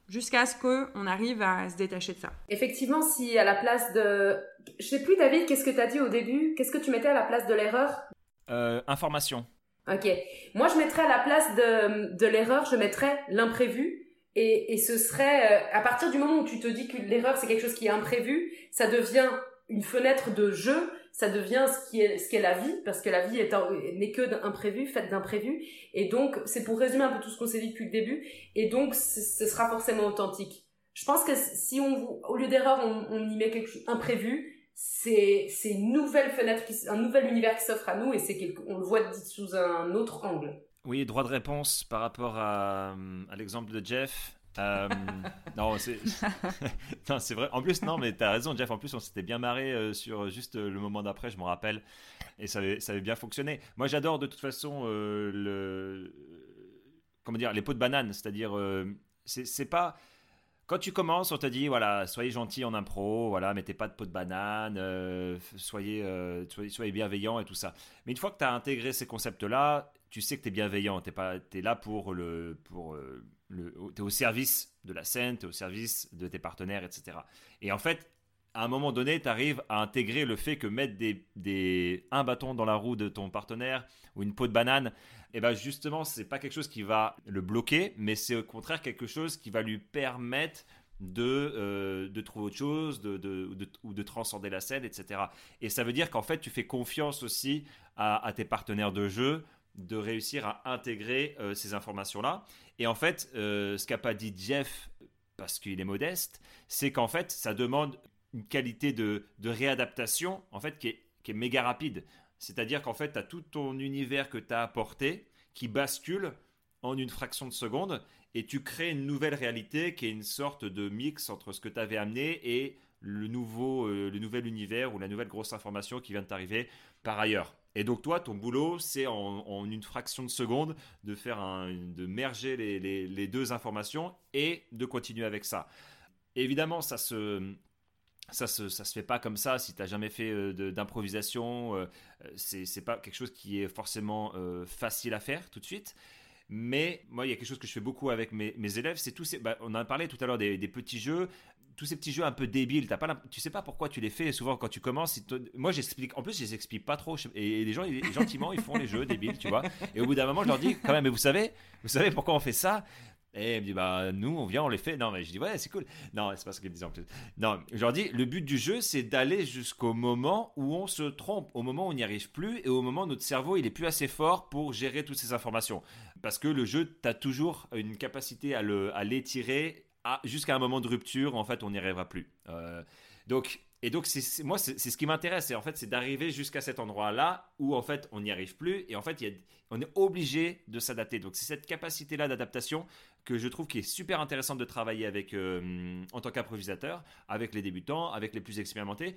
jusqu'à ce qu'on arrive à se détacher de ça. Effectivement, si à la place de... Je sais plus, David, qu'est-ce que tu as dit au début? Qu'est-ce que tu mettais à la place de l'erreur? Euh, Information. Ok. Moi, je mettrais à la place de, de l'erreur, je mettrais l'imprévu. Et, et, ce serait, euh, à partir du moment où tu te dis que l'erreur, c'est quelque chose qui est imprévu, ça devient une fenêtre de jeu ça devient ce qui est ce qu'est la vie parce que la vie n'est que d'imprévu, faite d'imprévu et donc c'est pour résumer un peu tout ce qu'on s'est dit depuis le début et donc ce sera forcément authentique. Je pense que si on au lieu d'erreur on, y met quelque chose imprévu, c'est c'est une nouvelle fenêtre qui, un nouvel univers qui s'offre à nous et c'est on le voit sous un autre angle. Oui, droit de réponse par rapport à l'exemple de Jeff. Euh, non, c'est c'est vrai. En plus, non, mais t'as raison, Jeff. En plus, on s'était bien marré euh, sur juste le moment d'après, je me rappelle, et ça avait, ça avait bien fonctionné. Moi, j'adore de toute façon euh, le comment dire les pots de banane, c'est-à-dire c'est pas quand tu commences, on te dit voilà, soyez gentil en impro, voilà, mettez pas de peau de banane, soyez, soyez, soyez bienveillant et tout ça. Mais une fois que tu as intégré ces concepts-là, tu sais que tu es bienveillant, tu es, là pour le, pour tu es au service de la scène, tu es au service de tes partenaires, etc. Et en fait, à un moment donné, tu arrives à intégrer le fait que mettre des, un bâton dans la roue de ton partenaire ou une peau de banane, et eh ben justement, c'est pas quelque chose qui va le bloquer, mais c'est au contraire quelque chose qui va lui permettre de, euh, de trouver autre chose, de, de, ou de transcender la scène, etc. Et ça veut dire qu'en fait, tu fais confiance aussi à, tes partenaires de jeu de réussir à intégrer euh, ces informations-là. Et en fait, euh, ce qu'a pas dit Jeff, parce qu'il est modeste, c'est qu'en fait, ça demande une qualité de, réadaptation en fait qui est, méga rapide. C'est-à-dire qu'en fait, tu as tout ton univers que tu as apporté qui bascule en une fraction de seconde et tu crées une nouvelle réalité qui est une sorte de mix entre ce que tu avais amené et le, nouveau, euh, le nouvel univers ou la nouvelle grosse information qui vient de t'arriver par ailleurs. Et donc toi, ton boulot, c'est en, une fraction de seconde de faire de merger les, deux informations et de continuer avec ça. évidemment, ça se ça se, ça se fait pas comme ça si tu n'as jamais fait euh, d'improvisation. Euh, c'est pas quelque chose qui est forcément euh, facile à faire tout de suite. Mais moi, il y a quelque chose que je fais beaucoup avec mes, élèves, c'est tous. Bah, on a parlé tout à l'heure des, petits jeux tous ces petits jeux un peu débiles, t'as pas tu sais pas pourquoi tu les fais. Souvent, quand tu commences, moi j'explique. En plus, je les explique pas trop. Et les gens, gentiment, ils font les jeux débiles, tu vois. Et au bout d'un moment, je leur dis quand même, mais vous savez, vous savez pourquoi on fait ça? Et ils me disent, bah, nous, on vient, on les fait. Non, mais je dis, ouais, c'est cool. Non, c'est pas ce qu'ils me disent en plus. Non, je leur dis, le but du jeu, c'est d'aller jusqu'au moment où on se trompe, au moment où on n'y arrive plus et au moment où notre cerveau, il est plus assez fort pour gérer toutes ces informations. Parce que le jeu, tu as toujours une capacité à l'étirer jusqu'à un moment de rupture, en fait, on n'y arrivera plus. Euh, donc, et donc, c'est, moi, c'est, ce qui m'intéresse, c'est en fait, c'est d'arriver jusqu'à cet endroit-là où en fait, on n'y arrive plus et en fait, on est obligé de s'adapter. Donc, c'est cette capacité-là d'adaptation que je trouve qui est super intéressante de travailler avec euh, en tant qu'improvisateur, avec les débutants, avec les plus expérimentés,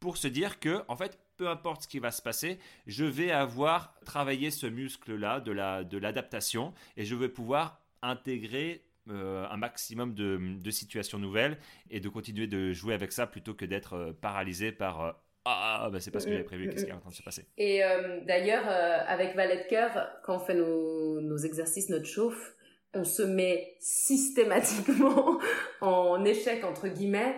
pour se dire que en fait, peu importe ce qui va se passer, je vais avoir travaillé ce muscle-là de la de l'adaptation et je vais pouvoir intégrer un maximum de, situations nouvelles et de continuer de jouer avec ça plutôt que d'être euh, paralysé par euh, ah, bah, c'est pas ce que j'avais prévu, qu'est-ce qui est en train de se passer? Et d'ailleurs, avec Valet de Cœur, quand on fait nos, nos exercices, notre chauffe, on se met systématiquement en échec, entre guillemets,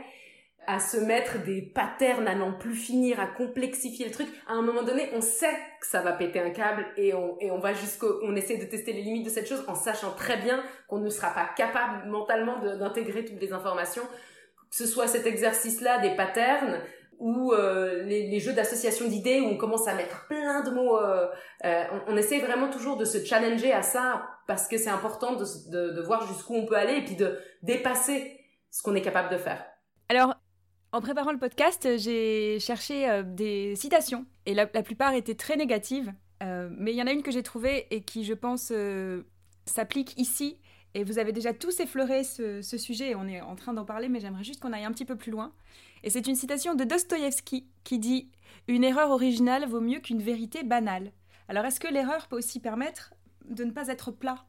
à se mettre des patterns à n'en plus finir, à complexifier le truc. À un moment donné, on sait que ça va péter un câble et on, et on va jusqu'au, on essaie de tester les limites de cette chose en sachant très bien qu'on ne sera pas capable mentalement d'intégrer toutes les informations. Que ce soit cet exercice-là des patterns, ou euh, les, jeux d'association d'idées où on commence à mettre plein de mots. Euh, euh, on, on, essaie vraiment toujours de se challenger à ça parce que c'est important de, de, de voir jusqu'où on peut aller et puis de dépasser ce qu'on est capable de faire. En préparant le podcast, j'ai cherché euh, des citations et la, plupart étaient très négatives. Euh, mais il y en a une que j'ai trouvée et qui, je pense, euh, s'applique ici. Et vous avez déjà tous effleuré ce, sujet et on est en train d'en parler, mais j'aimerais juste qu'on aille un petit peu plus loin. Et c'est une citation de Dostoïevski qui dit Une erreur originale vaut mieux qu'une vérité banale. Alors est-ce que l'erreur peut aussi permettre de ne pas être plat?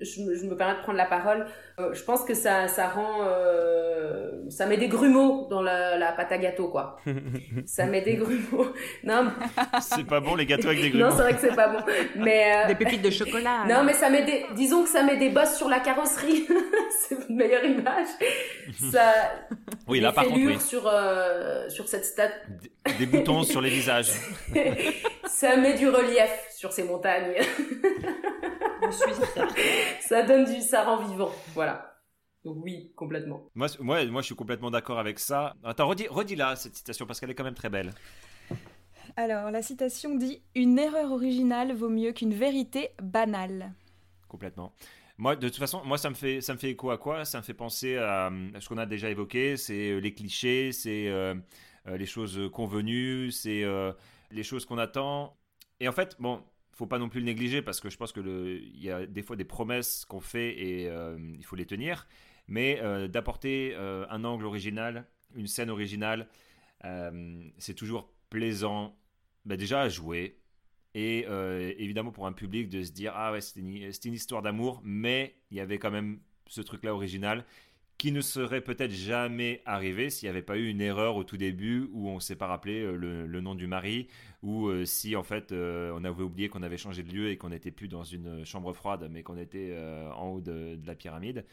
Je, me permets de prendre la parole. Euh, je pense que ça, ça rend, euh, ça met des grumeaux dans la, la, pâte à gâteau, quoi. ça met des grumeaux. Non, c'est pas bon les gâteaux avec des grumeaux. Non, c'est vrai que c'est pas bon. Mais euh, des pépites de chocolat. Non, mais ça met des, disons que ça met des bosses sur la carrosserie. c'est une meilleure image. Ça. Oui, là par contre, oui. sur sur cette stat. Des, des boutons sur les visages. ça met du relief sur ces montagnes. ça donne du, ça rend vivant. Voilà. Donc oui, complètement. Moi, moi, moi je suis complètement d'accord avec ça. Attends, redis, redis là cette citation parce qu'elle est quand même très belle. Alors, la citation dit Une erreur originale vaut mieux qu'une vérité banale. Complètement. Moi, de toute façon, moi, ça me fait, ça me fait écho à quoi? Ça me fait penser à, ce qu'on a déjà évoqué, c'est euh, les clichés, c'est euh, euh, les choses convenues, c'est les choses qu'on attend. Et en fait, bon, faut pas non plus le négliger parce que je pense que il y a des fois des promesses qu'on fait et il faut les tenir. Mais d'apporter un angle original, une scène originale, c'est toujours plaisant. Bah, déjà à jouer, et euh, évidemment pour un public de se dire ah ouais c'était une, histoire d'amour mais il y avait quand même ce truc là original qui ne serait peut-être jamais arrivé s'il n'y avait pas eu une erreur au tout début où on ne s'est pas rappelé euh, le, nom du mari ou euh, si en fait on avait oublié qu'on avait changé de lieu et qu'on n'était plus dans une chambre froide mais qu'on était en haut de, la pyramide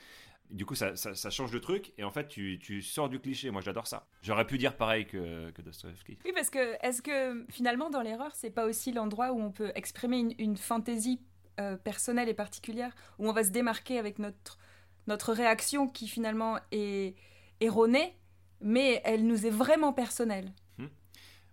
du coup, ça, change de truc et en fait, tu, sors du cliché. Moi, j'adore ça. J'aurais pu dire pareil que, que Dostoevsky. Oui, parce que est-ce que finalement, dans l'erreur, c'est pas aussi l'endroit où on peut exprimer une, fantaisie euh, personnelle et particulière, où on va se démarquer avec notre, notre réaction qui finalement est erronée, mais elle nous est vraiment personnelle?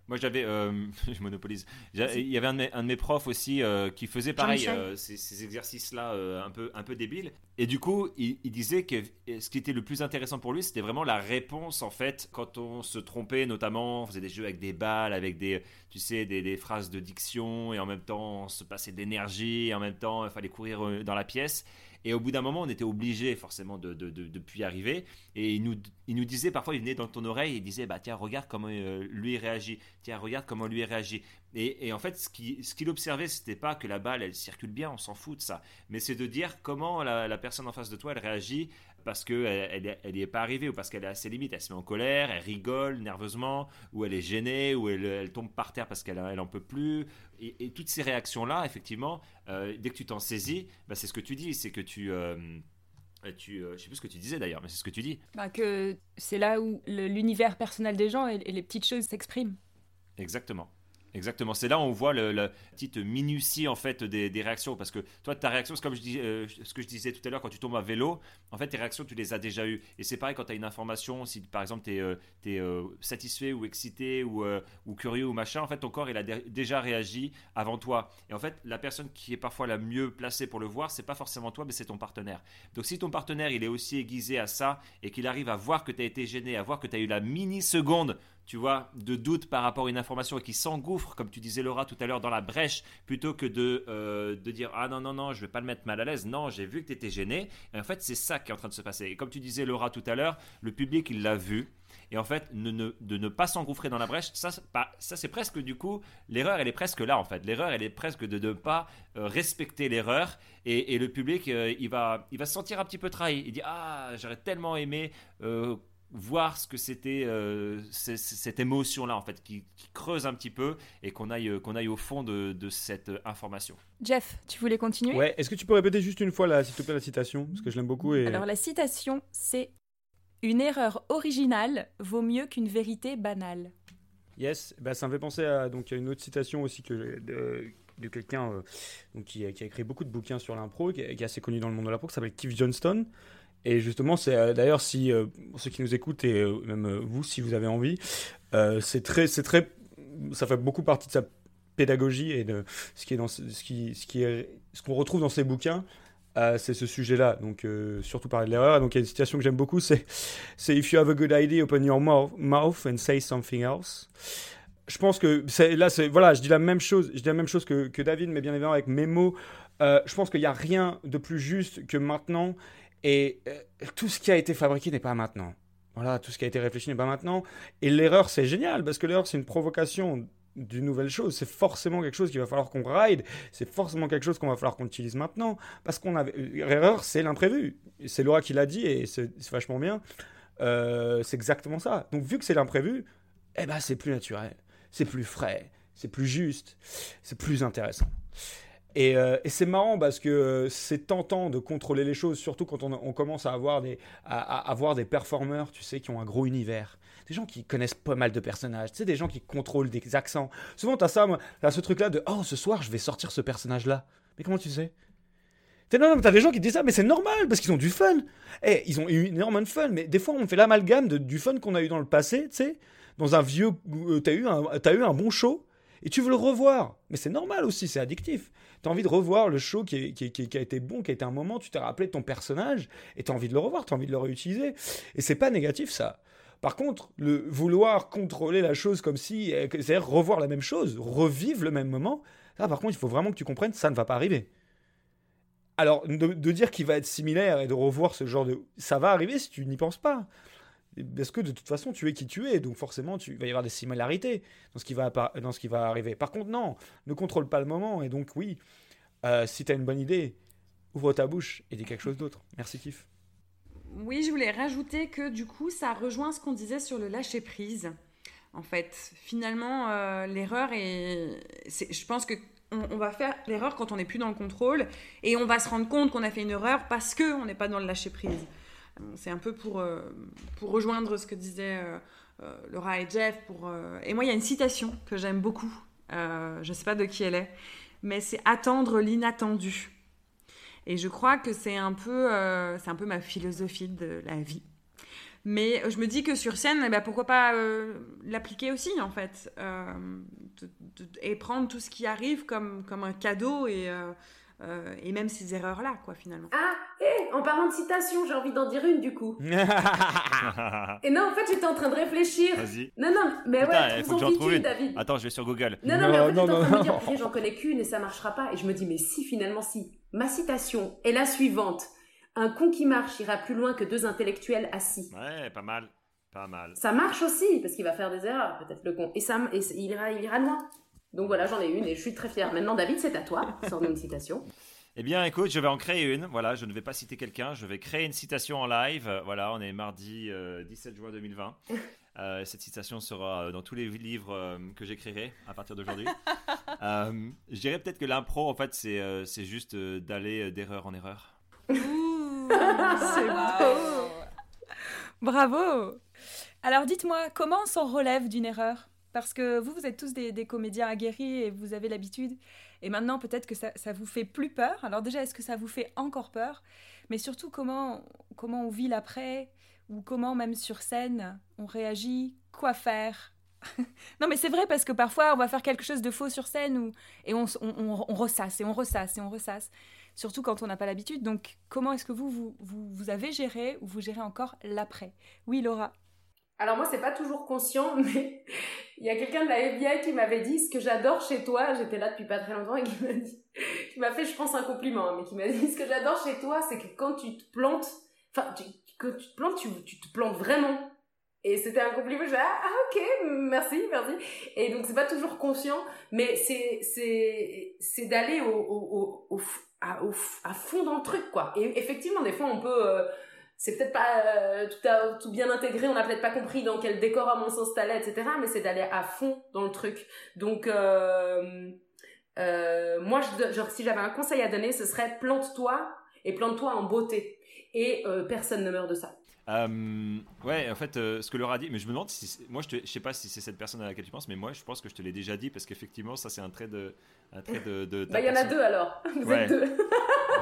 Moi, j'avais, euh, je monopolise. Il y avait un de mes, profs aussi euh, qui faisait pareil, euh, ces, exercices-là un peu, un peu débiles. Et du coup, il, disait que ce qui était le plus intéressant pour lui, c'était vraiment la réponse en fait quand on se trompait, notamment, on faisait des jeux avec des balles, avec des, tu sais, des, des phrases de diction, et en même temps, on se passait d'énergie, et en même temps, il fallait courir dans la pièce. Et au bout d'un moment, on était obligé forcément de, de, puis arriver. Et il nous, il nous disait, parfois, il venait dans ton oreille et il disait, bah tiens, regarde comment euh, lui réagit. Tiens, regarde comment lui réagit. Et, et en fait, ce qu'il ce qu'il observait, c'était pas que la balle, elle circule bien, on s'en fout de ça. Mais c'est de dire comment la, la, personne en face de toi, elle réagit parce qu'elle elle, elle, est pas arrivée ou parce qu'elle est à ses limites. Elle se met en colère, elle rigole nerveusement, ou elle est gênée, ou elle, elle tombe par terre parce qu'elle elle en peut plus. Et, toutes ces réactions-là, effectivement, euh, dès que tu t'en saisis, bah, c'est ce que tu dis, c'est que tu... Euh, tu, euh, je sais plus ce que tu disais d'ailleurs, mais c'est ce que tu dis. Bah que c'est là où l'univers personnel des gens et les petites choses s'expriment. Exactement. Exactement, c'est là où on voit la petite minutie en fait des, réactions. Parce que toi ta réaction c'est comme euh, ce que je disais tout à l'heure quand tu tombes à vélo, en fait tes réactions tu les as déjà eues. Et c'est pareil quand tu as une information, si par exemple tu es, euh, euh, satisfait ou excité ou, curieux ou machin, en fait ton corps il a déjà réagi avant toi. Et en fait la personne qui est parfois la mieux placée pour le voir c'est pas forcément toi mais c'est ton partenaire. Donc si ton partenaire il est aussi aiguisé à ça et qu'il arrive à voir que tu as été gêné, à voir que tu as eu la mini seconde tu vois, de doute par rapport à une information qui s'engouffre, comme tu disais Laura tout à l'heure, dans la brèche, plutôt que de, euh, de dire ah non non non, je vais pas le mettre mal à l'aise. Non, j'ai vu que tu étais gêné. Et en fait, c'est ça qui est en train de se passer. Et comme tu disais Laura tout à l'heure, le public il l'a vu. Et en fait, de ne pas s'engouffrer dans la brèche, ça, ça c'est presque du coup, l'erreur, elle est presque là en fait. L'erreur, elle est presque de ne pas euh, respecter l'erreur. Et, le public, euh, il, va, il va se sentir un petit peu trahi. Il dit Ah, j'aurais tellement aimé voir ce que c'était euh, cette émotion-là, en fait, qui, creuse un petit peu et qu'on aille, qu'on aille au fond de, cette information. Jeff, tu voulais continuer? Ouais, est-ce que tu peux répéter juste une fois, s'il te plaît, la citation? Parce que je l'aime beaucoup. Et... Alors, la citation, c'est Une erreur originale vaut mieux qu'une vérité banale. Yes, bah, ça me fait penser à, donc, une autre citation aussi que, de, quelqu'un euh, qui, a, qui, a écrit beaucoup de bouquins sur l'impro, qui, qui, est assez connu dans le monde de l'impro, qui s'appelle Keith Johnston. Et justement, c'est euh, d'ailleurs si euh, pour ceux qui nous écoutent et euh, même vous, si vous avez envie, c'est très, c'est très, ça fait beaucoup partie de sa pédagogie et de ce qui est dans ce qui, ce qui ce qu'on retrouve dans ses bouquins. c'est ce sujet-là, donc surtout parler de l'erreur. Donc il y a une citation que j'aime beaucoup, c'est c'est If you have a good idea, open your mouth and say something else je pense que là, c'est voilà, je dis la même chose, je dis la même chose que, que David, mais bien évidemment avec mes mots. je pense qu'il n'y a rien de plus juste que maintenant et euh, tout ce qui a été fabriqué n'est pas maintenant. Voilà, tout ce qui a été réfléchi n'est pas maintenant. Et l'erreur, c'est génial, parce que l'erreur, c'est une provocation d'une nouvelle chose. C'est forcément quelque chose qu'il va falloir qu'on ride. C'est forcément quelque chose qu'on va falloir qu'on utilise maintenant. Parce qu'on avait. L'erreur, c'est l'imprévu. C'est Laura qui l'a dit, et c'est vachement bien. Euh, c'est exactement ça. Donc, vu que c'est l'imprévu, eh ben, c'est plus naturel. C'est plus frais. C'est plus juste. C'est plus intéressant. Euh, et, c'est marrant parce que euh, c'est tentant de contrôler les choses, surtout quand on, commence à avoir, des, à, avoir des performeurs, tu sais, qui ont un gros univers. Des gens qui connaissent pas mal de personnages, tu sais, des gens qui contrôlent des accents. Souvent, tu as ça, as ce truc-là de Oh, ce soir, je vais sortir ce personnage-là. Mais comment tu sais? Non, non, t'as des gens qui disent ça, mais c'est normal, parce qu'ils ont du fun. Eh, ils ont eu énormément de fun, mais des fois, on fait l'amalgame du fun qu'on a eu dans le passé, tu sais, dans un vieux. Euh, t'as eu, as eu un bon show, Et tu veux le revoir. Mais c'est normal aussi, c'est addictif. Tu as envie de revoir le show qui, a été bon, qui a été un moment, tu t'es rappelé ton personnage, et tu as envie de le revoir, tu as envie de le réutiliser. Et c'est pas négatif ça. Par contre, le vouloir contrôler la chose comme si, euh, c'est-à-dire revoir la même chose, revivre le même moment, là par contre, il faut vraiment que tu comprennes, ça ne va pas arriver. Alors, de, dire qu'il va être similaire et de revoir ce genre de... Ça va arriver si tu n'y penses pas. Parce que de toute façon, tu es qui tu es, donc forcément, tu, il va y avoir des similarités dans ce qui va, arriver. Par contre, non, ne contrôle pas le moment, et donc oui, euh, si tu as une bonne idée, ouvre ta bouche et dis quelque chose d'autre. Merci, Tiff. Oui, je voulais rajouter que du coup, ça rejoint ce qu'on disait sur le lâcher prise. En fait, finalement, euh, l'erreur est, Je pense que on, va faire l'erreur quand on n'est plus dans le contrôle et on va se rendre compte qu'on a fait une erreur parce que on n'est pas dans le lâcher prise. C'est un peu pour euh, rejoindre ce que disaient euh, Laura et Jeff. Pour et moi, il y a une citation que j'aime beaucoup. je ne sais pas de qui elle est, mais c'est attendre l'inattendu. Et je crois que c'est un peu, euh, un peu ma philosophie de la vie. Mais je me dis que sur scène, eh ben, pourquoi pas euh, l'appliquer aussi, en fait. Euh, et prendre tout ce qui arrive comme, comme un cadeau et, et même ces erreurs-là, quoi, finalement. Ah, en parlant de citation, j'ai envie d'en dire une, du coup. et non, en fait, j'étais en train de réfléchir. Vas-y. Non, non, mais ouais, faut que une, David. Attends, je vais sur Google. Non, non, mais en fait, j'étais en train de me dire, j'en connais qu'une et ça marchera pas. Et je me dis, mais si, finalement, si. Ma citation est la suivante. Un con qui marche ira plus loin que deux intellectuels assis. Ouais, pas mal. Pas mal. Ça marche aussi, parce qu'il va faire des erreurs, peut-être le con. Et, ça, et il, ira, il ira loin. Donc voilà, j'en ai une et je suis très fière. Maintenant, David, c'est à toi. Sors-nous une citation. Eh bien, écoute, je vais en créer une. Voilà, je ne vais pas citer quelqu'un. Je vais créer une citation en live. Voilà, on est mardi 17 euh, juin 2020. Euh, cette citation sera euh, dans tous les livres euh, que j'écrirai à partir d'aujourd'hui. je dirais peut-être que l'impro, en fait, c'est, c'est juste d'aller d'erreur en erreur. c'est beau Bravo Alors dites-moi, comment on s'en relève d'une erreur? Parce que vous, vous êtes tous des, comédiens aguerris et vous avez l'habitude. Et maintenant, peut-être que ça, vous fait plus peur. Alors déjà, est-ce que ça vous fait encore peur? Mais surtout, comment, comment on vit l'après? Ou comment même sur scène on réagit, quoi faire? non mais c'est vrai parce que parfois on va faire quelque chose de faux sur scène ou, et on, ressasse et on ressasse et on ressasse, surtout quand on n'a pas l'habitude. Donc comment est-ce que vous, vous, vous, avez géré ou vous gérez encore l'après? Oui Laura alors moi, c'est pas toujours conscient, mais il y a quelqu'un de la FBI qui m'avait dit ce que j'adore chez toi. J'étais là depuis pas très longtemps et qui m'a dit, qui m'a fait, je pense, un compliment, hein, mais qui m'a dit ce que j'adore chez toi, c'est que quand tu te plantes, enfin, que tu te plantes, tu, tu te plantes vraiment. Et c'était un compliment, je ah, ah, ok, merci, merci. Et donc c'est pas toujours conscient, mais c'est c'est c'est d'aller au, au, au, à, au, à fond dans le truc quoi. Et effectivement, des fois on peut euh, c'est peut-être pas euh, tout, à, tout bien intégré, on n'a peut-être pas compris dans quel décor sens t'allais, etc. Mais c'est d'aller à fond dans le truc. Donc euh, euh, moi, je, genre si j'avais un conseil à donner, ce serait plante-toi et plante-toi en beauté et personne ne meurt de ça. Euh, ouais, en fait, euh, ce que Laura a dit, mais je me demande si, moi, je, je sais pas si c'est cette personne à laquelle tu penses, mais moi, je pense que je te l'ai déjà dit parce qu'effectivement, ça, c'est un trait de, un trait de. de bah, il y en a deux alors. Vous êtes deux.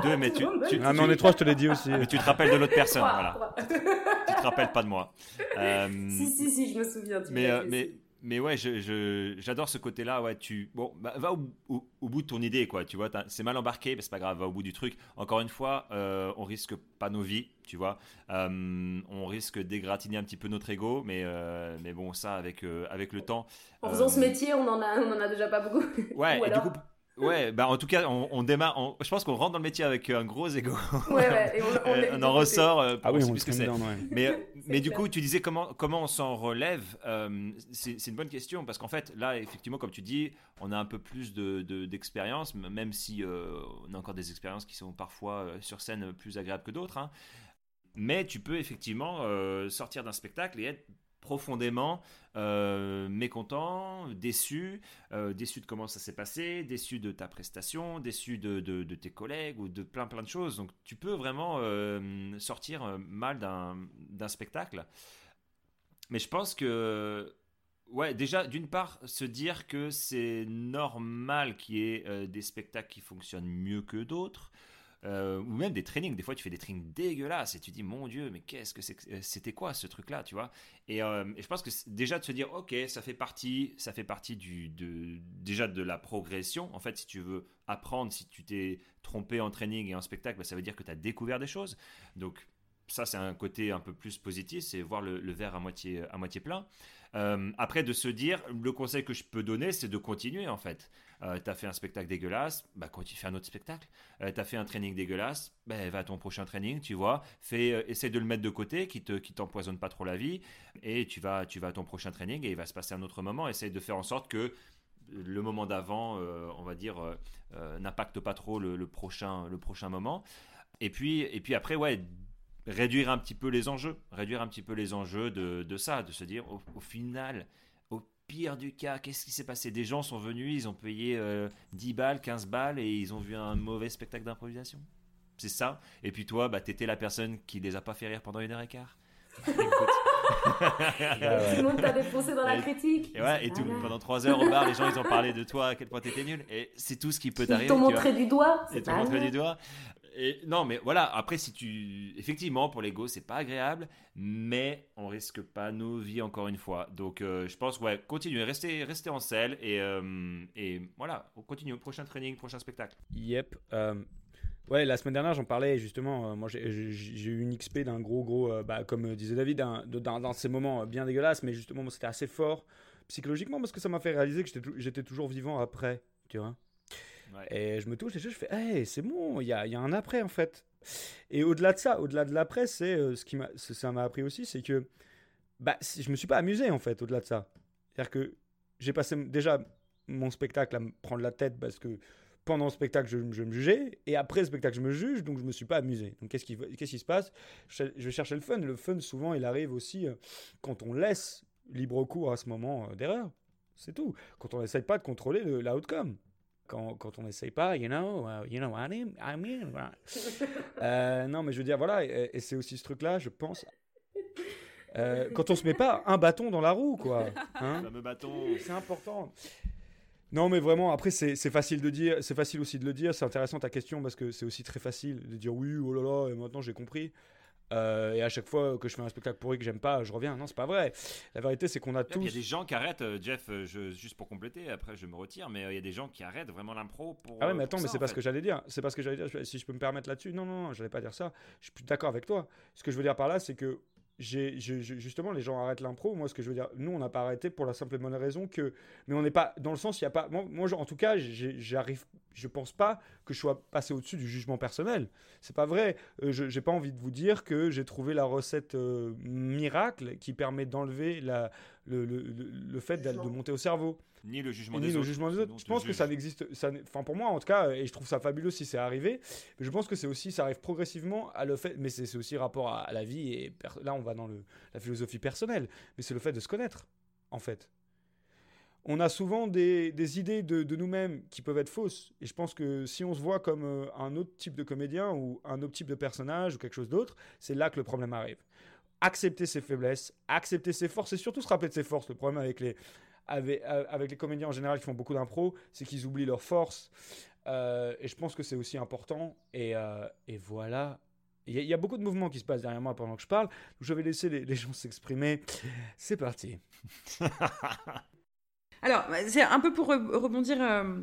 deux, mais tu. tu ah, mais on est trois, je te l'ai dit aussi. Mais tu te rappelles de l'autre personne, voilà. tu te rappelles pas de moi. si, si, si, je me souviens. Tu mais, mais, mais ouais, je, j'adore ce côté-là. Ouais, tu bon, bah, va au, bout de ton idée, quoi. Tu vois, c'est mal embarqué, mais c'est pas grave. Va au bout du truc. Encore une fois, euh, on risque pas nos vies, tu vois. Euh, on risque d'égratigner un petit peu notre ego, mais euh, mais bon, ça avec euh, avec le temps. En faisant ce métier, on en a on en a déjà pas beaucoup. Ouais. et du coup, Ouais, bah en tout cas, on, démarre. je pense qu'on rentre dans le métier avec un gros ego. Ouais, ouais, et on, en ressort. ah oui, on plus que c'est. Mais, mais du coup, tu disais comment, comment on s'en relève euh, C'est une bonne question parce qu'en fait, là, effectivement, comme tu dis, on a un peu plus d'expérience, de, même si euh, on a encore des expériences qui sont parfois euh, sur scène plus agréables que d'autres. Hein. Mais tu peux effectivement sortir d'un spectacle et être profondément euh, mécontent, déçu, euh, déçu de comment ça s'est passé, déçu de ta prestation, déçu de, de, tes collègues ou de plein plein de choses. Donc tu peux vraiment euh, sortir mal d'un spectacle. Mais je pense que, ouais, déjà, d'une part, se dire que c'est normal qu'il y ait des spectacles qui fonctionnent mieux que d'autres. Euh, ou même des trainings. Des fois, tu fais des trainings dégueulasses et tu dis, mon Dieu, mais qu'est-ce que c'était quoi ce truc-là, tu vois? Et, je pense que déjà de se dire, ok, ça fait partie, ça fait partie du, de, déjà de la progression. En fait, si tu veux apprendre, si tu t'es trompé en training et en spectacle, bah, ça veut dire que tu as découvert des choses. Donc ça, c'est un côté un peu plus positif, c'est voir le, verre à moitié, à moitié plein. Euh, après, de se dire, le conseil que je peux donner, c'est de continuer en fait. Euh, tu as fait un spectacle dégueulasse, bah continue, fais un autre spectacle. Euh, tu as fait un training dégueulasse, bah, va à ton prochain training, tu vois. Fais, essaie de le mettre de côté, qui te, qui t'empoisonne pas trop la vie, et tu vas, tu vas à ton prochain training et il va se passer un autre moment. Essaie de faire en sorte que le moment d'avant, on va dire, n'impacte pas trop le, prochain, le prochain moment. Et puis, et puis après, ouais, réduire un petit peu les enjeux, réduire un petit peu les enjeux de, de ça, de se dire au, final, pire du cas, qu'est-ce qui s'est passé? Des gens sont venus, ils ont payé 10 euh, balles, 15 balles et ils ont vu un mauvais spectacle d'improvisation. C'est ça. Et puis toi, bah, t'étais la personne qui les a pas fait rire pendant une heure et quart. tout le monde t'a défoncé dans la critique. Et, ouais, et tout, pendant 3 heures au bar, les gens ils ont parlé de toi, à quel point t'étais nul. Et c'est tout ce qui peut t'arriver. Ils t'ont montré du doigt. Ils t'ont montré du doigt non, mais voilà, après, si tu. Effectivement, pour l'ego, c'est pas agréable, mais on risque pas nos vies encore une fois. Donc, euh, je pense, ouais, continuez, restez, restez en selle et, euh, et voilà, on continue. Prochain training, prochain spectacle. Yep. Euh, ouais, la semaine dernière, j'en parlais justement. moi, j'ai eu une XP d'un gros, gros, bah, comme disait David, dans ces moments bien dégueulasses, mais justement, c'était assez fort psychologiquement parce que ça m'a fait réaliser que j'étais toujours vivant après, tu vois. Et je me touche et je fais, c'est bon, il y a, un après en fait. Et au-delà de ça, au-delà de l'après, c'est euh, ce qui m'a, ça m'a appris aussi, c'est que bah, je me suis pas amusé en fait, au-delà de ça. C'est-à-dire que j'ai passé déjà mon spectacle à me prendre la tête parce que pendant le spectacle, je, je, me jugeais, et après le spectacle, je me juge, donc je me suis pas amusé. Donc qu'est-ce qui, se passe? Je, vais chercher le fun. Le fun, souvent, il arrive aussi euh, quand on laisse libre cours à ce moment euh, d'erreur. C'est tout. Quand on n'essaye pas de contrôler l'outcome quand, quand on n'essaye pas, you know, uh, you know what I mean? euh, non, mais je veux dire, voilà, et, c'est aussi ce truc-là, je pense. Euh, quand on se met pas un bâton dans la roue, quoi. Hein fameux bâton. C'est important. Non, mais vraiment, après, c'est facile de dire, c'est facile aussi de le dire. C'est intéressant ta question parce que c'est aussi très facile de dire oui, oh là là, et maintenant j'ai compris. Euh, et à chaque fois que je fais un spectacle pourri que j'aime pas, je reviens. Non, c'est pas vrai. La vérité, c'est qu'on a tous. Il y a des gens qui arrêtent, euh, Jeff, euh, je, juste pour compléter, après je me retire, mais il y a des gens qui arrêtent vraiment l'impro pour. Ah ouais, mais attends, mais c'est pas ce que j'allais dire. C'est pas ce que j'allais dire. Si je peux me permettre là-dessus, non, non, non, j'allais pas dire ça. Je suis plus d'accord avec toi. Ce que je veux dire par là, c'est que j'ai, justement, les gens arrêtent l'impro. Moi, ce que je veux dire, nous, on n'a pas arrêté pour la simple et bonne raison que. Mais on n'est pas. Dans le sens, il n'y a pas. Moi, moi, en tout cas, j'arrive. Je pense pas que je sois passé au-dessus du jugement personnel. C'est pas vrai. Euh, je j'ai pas envie de vous dire que j'ai trouvé la recette euh, miracle qui permet d'enlever la, le, le, le, fait de monter au cerveau. Ni le jugement, des, autres. jugement des autres. Je pense que ça n'existe. Enfin, pour moi, en tout cas, et je trouve ça fabuleux si c'est arrivé. Mais je pense que c'est aussi, ça arrive progressivement à le fait. Mais c'est aussi rapport à, la vie. Et là, on va dans le, la philosophie personnelle. Mais c'est le fait de se connaître, en fait. On a souvent des, des idées de, de nous-mêmes qui peuvent être fausses. Et je pense que si on se voit comme euh, un autre type de comédien ou un autre type de personnage ou quelque chose d'autre, c'est là que le problème arrive accepter ses faiblesses, accepter ses forces et surtout se rappeler de ses forces. Le problème avec les, avec, avec les comédiens en général qui font beaucoup d'impro, c'est qu'ils oublient leurs forces. Euh, et je pense que c'est aussi important. Et, euh, voilà. Il y, a beaucoup de mouvements qui se passent derrière moi pendant que je parle. je vais laisser les, les gens s'exprimer. C'est parti. Alors, c'est un peu pour rebondir. Euh,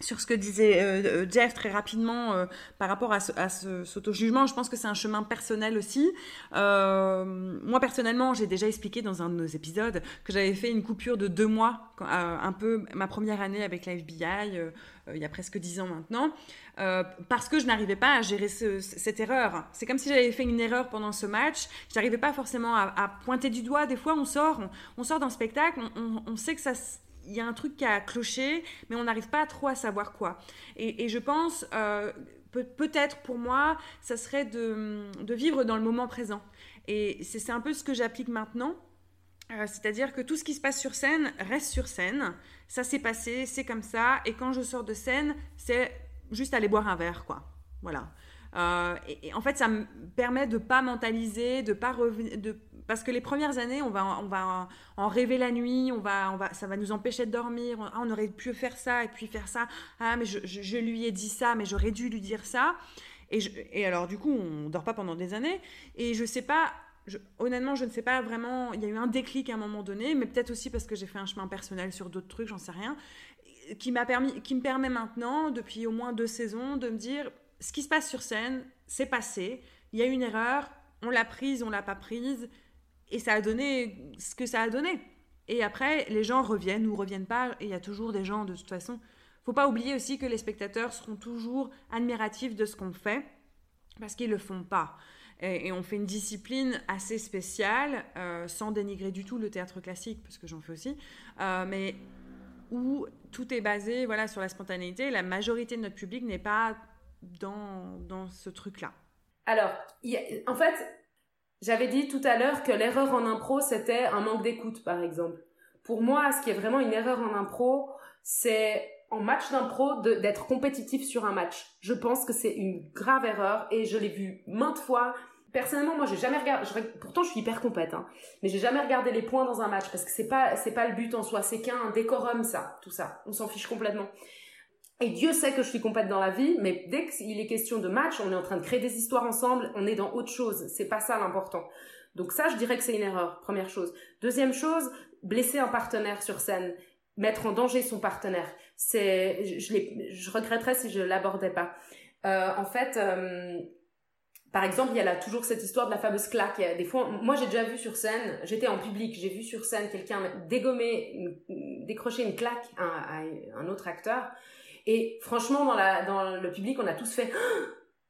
sur ce que disait euh, euh, Jeff très rapidement euh, par rapport à, ce, auto-jugement, je pense que c'est un chemin personnel aussi. moi personnellement, j'ai déjà expliqué dans un de nos épisodes que j'avais fait une coupure de deux mois, un peu ma première année avec la FBI, il y a presque dix ans maintenant, parce que je n'arrivais pas à gérer cette erreur. C'est comme si j'avais fait une erreur pendant ce match, je n'arrivais pas forcément à, pointer du doigt. Des fois, on sort, on, sort d'un spectacle, on, on sait que ça y a un truc qui a cloché, mais on n'arrive pas trop à savoir quoi. Et, je pense, euh, peut-être pour moi, ça serait de, vivre dans le moment présent. Et c'est un peu ce que j'applique maintenant. Euh, c'est-à-dire que tout ce qui se passe sur scène reste sur scène. Ça s'est passé, c'est comme ça. Et quand je sors de scène, c'est juste aller boire un verre, quoi. Voilà. Euh, et, en fait, ça me permet de pas mentaliser, de pas de parce que les premières années, on va, on va en rêver la nuit, on va, on va, ça va nous empêcher de dormir. Ah, on aurait pu faire ça et puis faire ça. Ah, mais je, lui ai dit ça, mais j'aurais dû lui dire ça. Et, et alors, du coup, on dort pas pendant des années. Et je sais pas, honnêtement, je ne sais pas vraiment. Il y a eu un déclic à un moment donné, mais peut-être aussi parce que j'ai fait un chemin personnel sur d'autres trucs, j'en sais rien, qui m'a permis, qui me permet maintenant, depuis au moins deux saisons, de me dire ce qui se passe sur scène, c'est passé. Il y a une erreur, on l'a prise, on l'a pas prise, et ça a donné ce que ça a donné. Et après, les gens reviennent ou reviennent pas, et il y a toujours des gens de toute façon. Faut pas oublier aussi que les spectateurs seront toujours admiratifs de ce qu'on fait, parce qu'ils le font pas. Et, on fait une discipline assez spéciale, euh, sans dénigrer du tout le théâtre classique, parce que j'en fais aussi, euh, mais où tout est basé voilà, sur la spontanéité. La majorité de notre public n'est pas dans, dans ce truc-là. Alors, en fait, j'avais dit tout à l'heure que l'erreur en impro, c'était un manque d'écoute, par exemple. Pour moi, ce qui est vraiment une erreur en impro, c'est en match d'impro d'être compétitif sur un match. Je pense que c'est une grave erreur et je l'ai vu maintes fois. Personnellement, moi, j'ai jamais regardé. pourtant, je suis hyper compète, hein, mais j'ai jamais regardé les points dans un match parce que c'est pas c'est pas le but en soi. C'est qu'un décorum, ça, tout ça. On s'en fiche complètement. Et Dieu sait que je suis compète dans la vie, mais dès qu'il est question de match, on est en train de créer des histoires ensemble, on est dans autre chose. C'est pas ça l'important. Donc ça, je dirais que c'est une erreur, première chose. Deuxième chose, blesser un partenaire sur scène, mettre en danger son partenaire. C'est, je, je regretterais si je l'abordais pas. Euh, en fait, euh, par exemple, il y a toujours cette histoire de la fameuse claque. Des fois, moi j'ai déjà vu sur scène, j'étais en public, j'ai vu sur scène quelqu'un dégommer, décrocher une claque à un autre acteur. Et franchement, dans, la, dans le public, on a tous fait...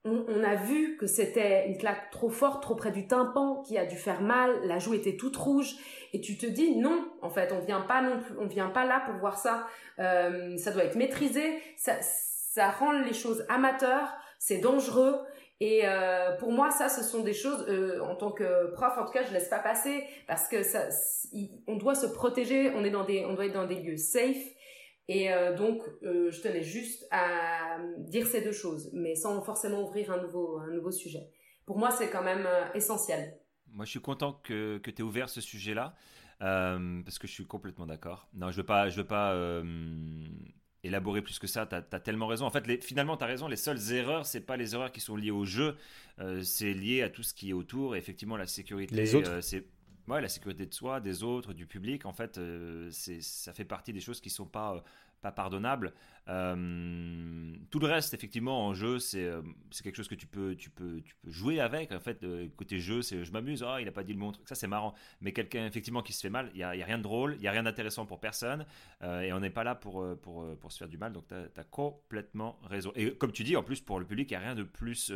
On, a vu que c'était une claque trop forte, trop près du tympan, qui a dû faire mal. La joue était toute rouge, et tu te dis non. En fait, on vient pas non plus, on vient pas là pour voir ça. Euh, ça doit être maîtrisé. Ça, ça rend les choses amateurs. C'est dangereux. Et euh, pour moi, ça, ce sont des choses, euh, en tant que prof, en tout cas, je laisse pas passer parce que ça, on doit se protéger. On est dans des, on doit être dans des lieux safe. Et euh, donc, euh, je tenais juste à dire ces deux choses, mais sans forcément ouvrir un nouveau, un nouveau sujet. Pour moi, c'est quand même euh, essentiel. Moi, je suis content que, que tu aies ouvert ce sujet-là, parce que je suis complètement d'accord. Non, je ne veux pas, je veux pas élaborer plus que ça. Tu as, tellement raison. En fait, les, finalement, tu as raison. Les seules erreurs, c'est pas les erreurs qui sont liées au jeu, c'est lié à tout ce qui est autour. Et effectivement, la sécurité, les autres. c'est ouais, la sécurité de soi, des autres, du public, en fait, euh, ça fait partie des choses qui sont pas, euh, pas pardonnables. Euh, tout le reste, effectivement, en jeu, c'est c'est quelque chose que tu peux, tu peux, tu peux jouer avec. En fait, côté jeu, c'est je m'amuse, oh, il n'a pas dit le montre, ça c'est marrant. Mais quelqu'un, effectivement, qui se fait mal, il n'y a, a, rien de drôle, il n'y a rien d'intéressant pour personne, et on n'est pas là pour, pour, pour, se faire du mal. Donc, tu as, complètement raison. Et comme tu dis, en plus, pour le public, il n'y a rien de plus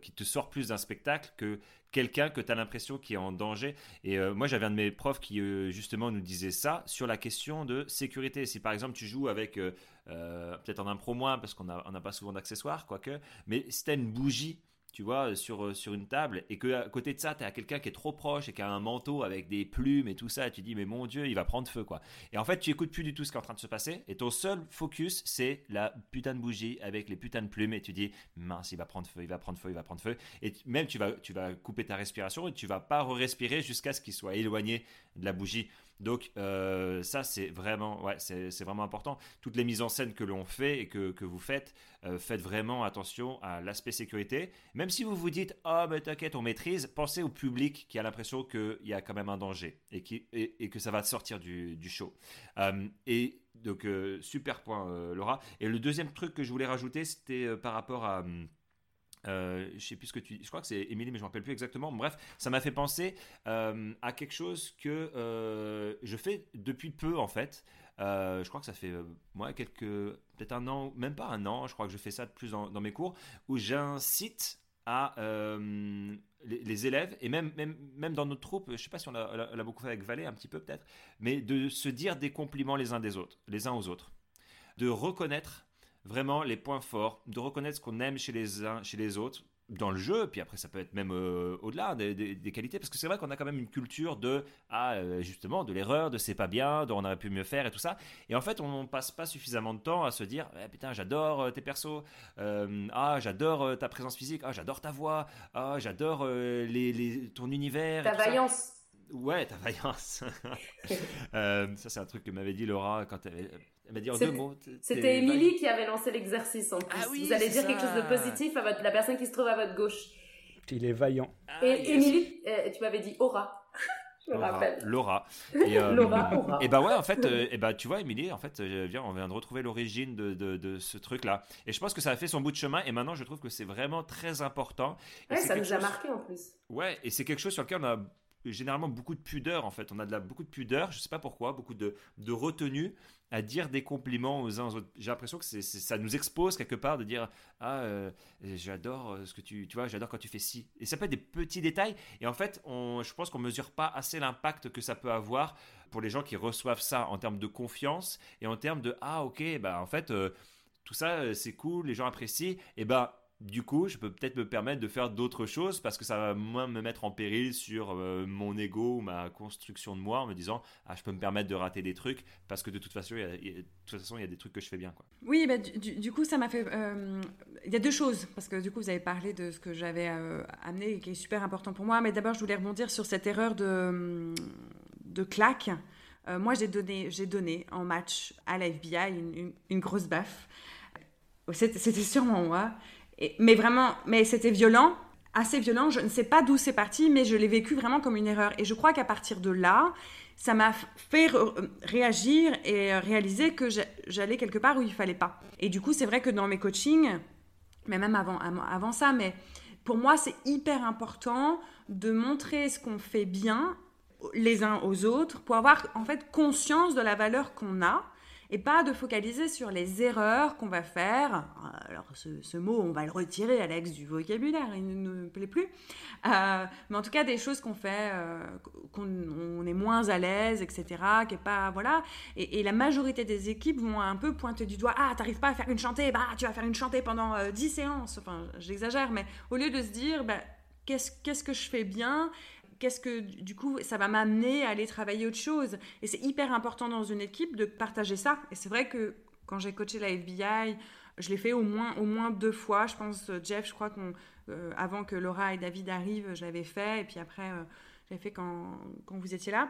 qui te sort plus d'un spectacle que quelqu'un que tu as l'impression qui est en danger. Et euh, moi, j'avais un de mes profs qui, euh, justement, nous disait ça sur la question de sécurité. Si, par exemple, tu joues avec, euh, peut-être en impro moins, parce qu'on n'a pas souvent d'accessoires, quoique, mais si une bougie tu vois, sur, euh, sur une table, et que à côté de ça, tu as quelqu'un qui est trop proche et qui a un manteau avec des plumes et tout ça, et tu dis, mais mon Dieu, il va prendre feu, quoi. Et en fait, tu écoutes plus du tout ce qui est en train de se passer, et ton seul focus, c'est la putain de bougie avec les putains de plumes, et tu dis, mince, il va prendre feu, il va prendre feu, il va prendre feu. Et même, tu vas, tu vas couper ta respiration et tu vas pas re-respirer jusqu'à ce qu'il soit éloigné de la bougie. Donc euh, ça c'est vraiment ouais c'est vraiment important. Toutes les mises en scène que l'on fait et que, que vous faites, euh, faites vraiment attention à l'aspect sécurité. Même si vous vous dites oh mais t'inquiète on maîtrise, pensez au public qui a l'impression qu'il y a quand même un danger et, qui, et, que ça va sortir du, du show. Euh, et donc super point Laura. Et le deuxième truc que je voulais rajouter c'était par rapport à euh, je sais plus ce que tu je crois que c'est Émilie mais je me rappelle plus exactement. Bref ça m'a fait penser euh, à quelque chose que euh, je fais depuis peu en fait. Je crois que ça fait moi quelques peut-être un an même pas un an je crois que je fais ça de plus dans, mes cours où j'incite à les, élèves et même, même, même dans notre troupe, je sais pas si on l'a beaucoup fait avec Valé un petit peu peut-être, mais de se dire des compliments les uns des autres, les uns aux autres, de reconnaître vraiment les points forts, de reconnaître ce qu'on aime chez les uns, chez les autres, dans le jeu, puis après ça peut être même euh, au-delà des, qualités, parce que c'est vrai qu'on a quand même une culture de, ah, euh, justement, de l'erreur, de c'est pas bien, de on aurait pu mieux faire et tout ça. Et en fait, on passe pas suffisamment de temps à se dire, eh, putain, j'adore euh, tes persos, ah, j'adore ta présence physique, ah, j'adore ta voix, ah, j'adore les, ton univers. Ta vaillance. Ouais, ta vaillance. ça, c'est un truc que m'avait dit Laura quand elle, Elle m'a dit en C'est- deux mots. t'es- C'était Émilie qui avait lancé l'exercice en plus. Ah oui, Vous allez dire quelque chose de positif à votre, la personne qui se trouve à votre gauche. Il est vaillant. Ah, Et yes. Émilie, euh, tu m'avais dit aura. Je Laura, rappelle. Laura. Et, euh, Laura, aura. Et bah ouais, en fait, euh, et bah tu vois, Émilie, en fait, euh, viens, on vient de retrouver l'origine de, de, de ce truc-là. Et je pense que ça a fait son bout de chemin. Et maintenant, je trouve que c'est vraiment très important. Et Ouais, ça nous a marqué en plus. Ouais, et c'est quelque chose sur lequel on a généralement beaucoup de pudeur en fait. On a de la, beaucoup de pudeur, je sais pas pourquoi, beaucoup de, de retenue à dire des compliments aux uns aux autres. J'ai l'impression que c'est, ça nous expose quelque part de dire ah euh, j'adore euh, ce que tu tu vois, j'adore quand tu fais ci. Et ça peut être des petits détails. Et en fait, on, je pense qu'on mesure pas assez l'impact que ça peut avoir pour les gens qui reçoivent ça en termes de confiance et en termes de ah ok bah en fait euh, tout ça c'est cool, les gens apprécient. Et ben du coup, je peux peut-être me permettre de faire d'autres choses parce que ça va moins me mettre en péril sur euh, mon ego ou ma construction de moi en me disant ah je peux me permettre de rater des trucs parce que de toute façon il y a, de toute façon il y a des trucs que je fais bien quoi. Oui, bah, du, coup, ça m'a fait. euh, Il y a deux choses, parce que du coup, vous avez parlé de ce que j'avais euh, amené et qui est super important pour moi. Mais d'abord, je voulais rebondir sur cette erreur de, de claque. Moi, j'ai donné, j'ai donné en match à la FBI une, une- grosse baffe. C'était sûrement moi. Mais vraiment, mais c'était violent, assez violent. Je ne sais pas d'où c'est parti, mais je l'ai vécu vraiment comme une erreur. Et je crois qu'à partir de là, ça m'a fait re- réagir et réaliser que j'a- j'allais quelque part où il fallait pas. Et du coup, c'est vrai que dans mes coachings, mais même avant avant ça, mais pour moi, c'est hyper important de montrer ce qu'on fait bien les uns aux autres pour avoir en fait conscience de la valeur qu'on a et pas de focaliser sur les erreurs qu'on va faire. Alors ce, mot, on va le retirer, Alex, du vocabulaire, il ne nous plaît plus. Euh, mais en tout cas, des choses qu'on fait, euh, qu'on on est moins à l'aise, etc. Qui pas, voilà. Et, la majorité des équipes vont un peu pointer du doigt. Ah, t'arrives pas à faire une chantée, bah tu vas faire une chantée pendant euh, 10 séances. Enfin, j'exagère, mais au lieu de se dire, bah, qu'est-ce que je fais bien? Qu'est-ce que du coup ça va m'amener à aller travailler autre chose Et c'est hyper important dans une équipe de partager ça. Et c'est vrai que quand j'ai coaché la FBI, je l'ai fait au moins, au moins deux fois. Je pense, Jeff, je crois qu'on, euh, avant que Laura et David arrivent, je l'avais fait. Et puis après, euh, je fait quand, quand vous étiez là.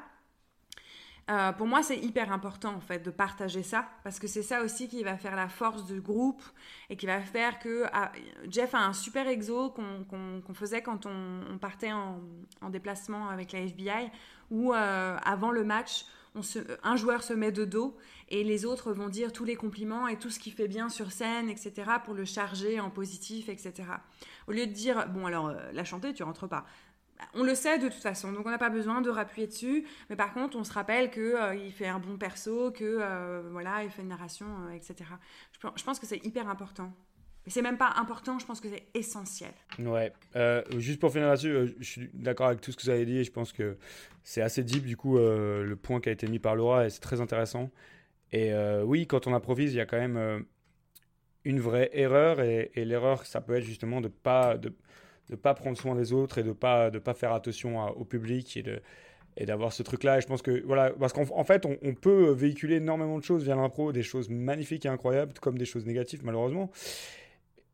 Euh, pour moi, c'est hyper important en fait de partager ça parce que c'est ça aussi qui va faire la force du groupe et qui va faire que ah, Jeff a un super exo qu'on faisait quand on, partait en, en déplacement avec la FBI où euh, avant le match, un joueur se met de dos et les autres vont dire tous les compliments et tout ce qu'il fait bien sur scène, etc. pour le charger en positif, etc. Au lieu de dire bon alors euh, la chanter, tu rentres pas. On le sait de toute façon, donc on n'a pas besoin de rappuyer dessus. Mais par contre, on se rappelle que euh, il fait un bon perso, que euh, voilà, il fait une narration, euh, etc. Je, pen- je pense que c'est hyper important. Et c'est même pas important, je pense que c'est essentiel. Ouais, juste pour finir là-dessus, je suis d'accord avec tout ce que vous avez dit et je pense que c'est assez deep du coup le point qui a été mis par Laura et c'est très intéressant. Et oui, quand on improvise, il y a quand même une vraie erreur et, et l'erreur, ça peut être justement de pas de, de pas prendre soin des autres et de pas de pas faire attention au public et de et d'avoir ce truc-là. Et je pense que voilà, parce qu'en en fait, on, peut véhiculer énormément de choses via l'impro, des choses magnifiques et incroyables, comme des choses négatives malheureusement.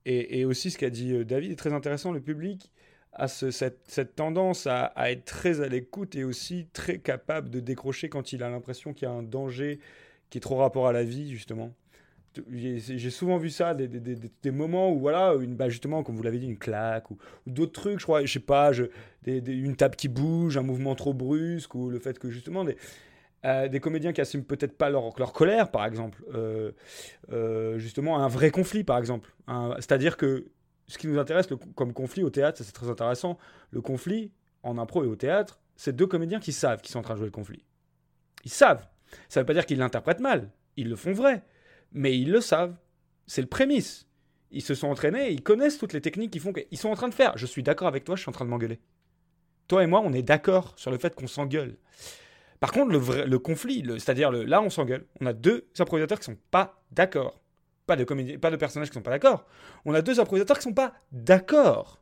Et, aussi, ce qu'a dit euh, David est très intéressant. Le public a ce- cette, tendance à être très à l'écoute et aussi très capable de décrocher quand il a l'impression qu'il y a un danger qui est trop rapport à la vie, justement. J'ai souvent vu ça, des, des- des- des- moments où, voilà, une, bah, justement, comme vous l'avez dit, une claque ou, d'autres trucs, je crois, je sais pas, je, une table qui bouge, un mouvement trop brusque ou le fait que, justement, des, euh, des comédiens qui assument peut-être pas leur, leur colère, par exemple, euh, euh, justement, un vrai conflit, par exemple. C'est-à-dire que ce qui nous intéresse comme conflit au théâtre, c'est très intéressant, le conflit en impro et au théâtre, c'est deux comédiens qui savent qu'ils sont en train de jouer le conflit. Ils savent. Ça veut pas dire qu'ils l'interprètent mal, ils le font vrai, mais ils le savent. C'est le prémisse. Ils se sont entraînés, ils connaissent toutes les techniques qui font qu'ils sont en train de faire. Je suis d'accord avec toi, je suis en train de m'engueuler. Toi et moi, on est d'accord sur le fait qu'on s'engueule. Par contre, le, vrai, le conflit, c'est-à-dire là, on s'engueule. On a deux improvisateurs qui sont pas d'accord. Pas de comédie, pas de personnages qui sont pas d'accord. On a deux improvisateurs qui sont pas d'accord.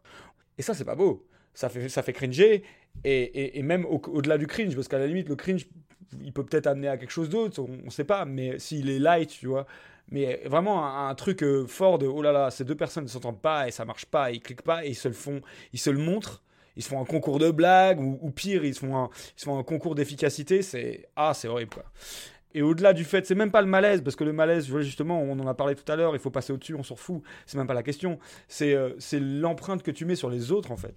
Et ça, c'est pas beau. Ça fait, ça fait cringer. Et, et, même au- au-delà du cringe, parce qu'à la limite, le cringe, il peut peut-être amener à quelque chose d'autre, on, on sait pas. Mais s'il est light, tu vois. Mais vraiment un, truc euh, fort de oh là là, ces deux personnes ne s'entendent pas et ça marche pas, ils cliquent pas et ils se le font, ils se le montrent. Ils se font un concours de blagues ou, pire, ils se font un, ils font un concours d'efficacité. C'est ah, c'est horrible. Et au-delà du fait, c'est même pas le malaise, parce que le malaise, justement, on en a parlé tout à l'heure, il faut passer au-dessus, on s'en fout, c'est même pas la question. C'est euh, l'empreinte que tu mets sur les autres, en fait.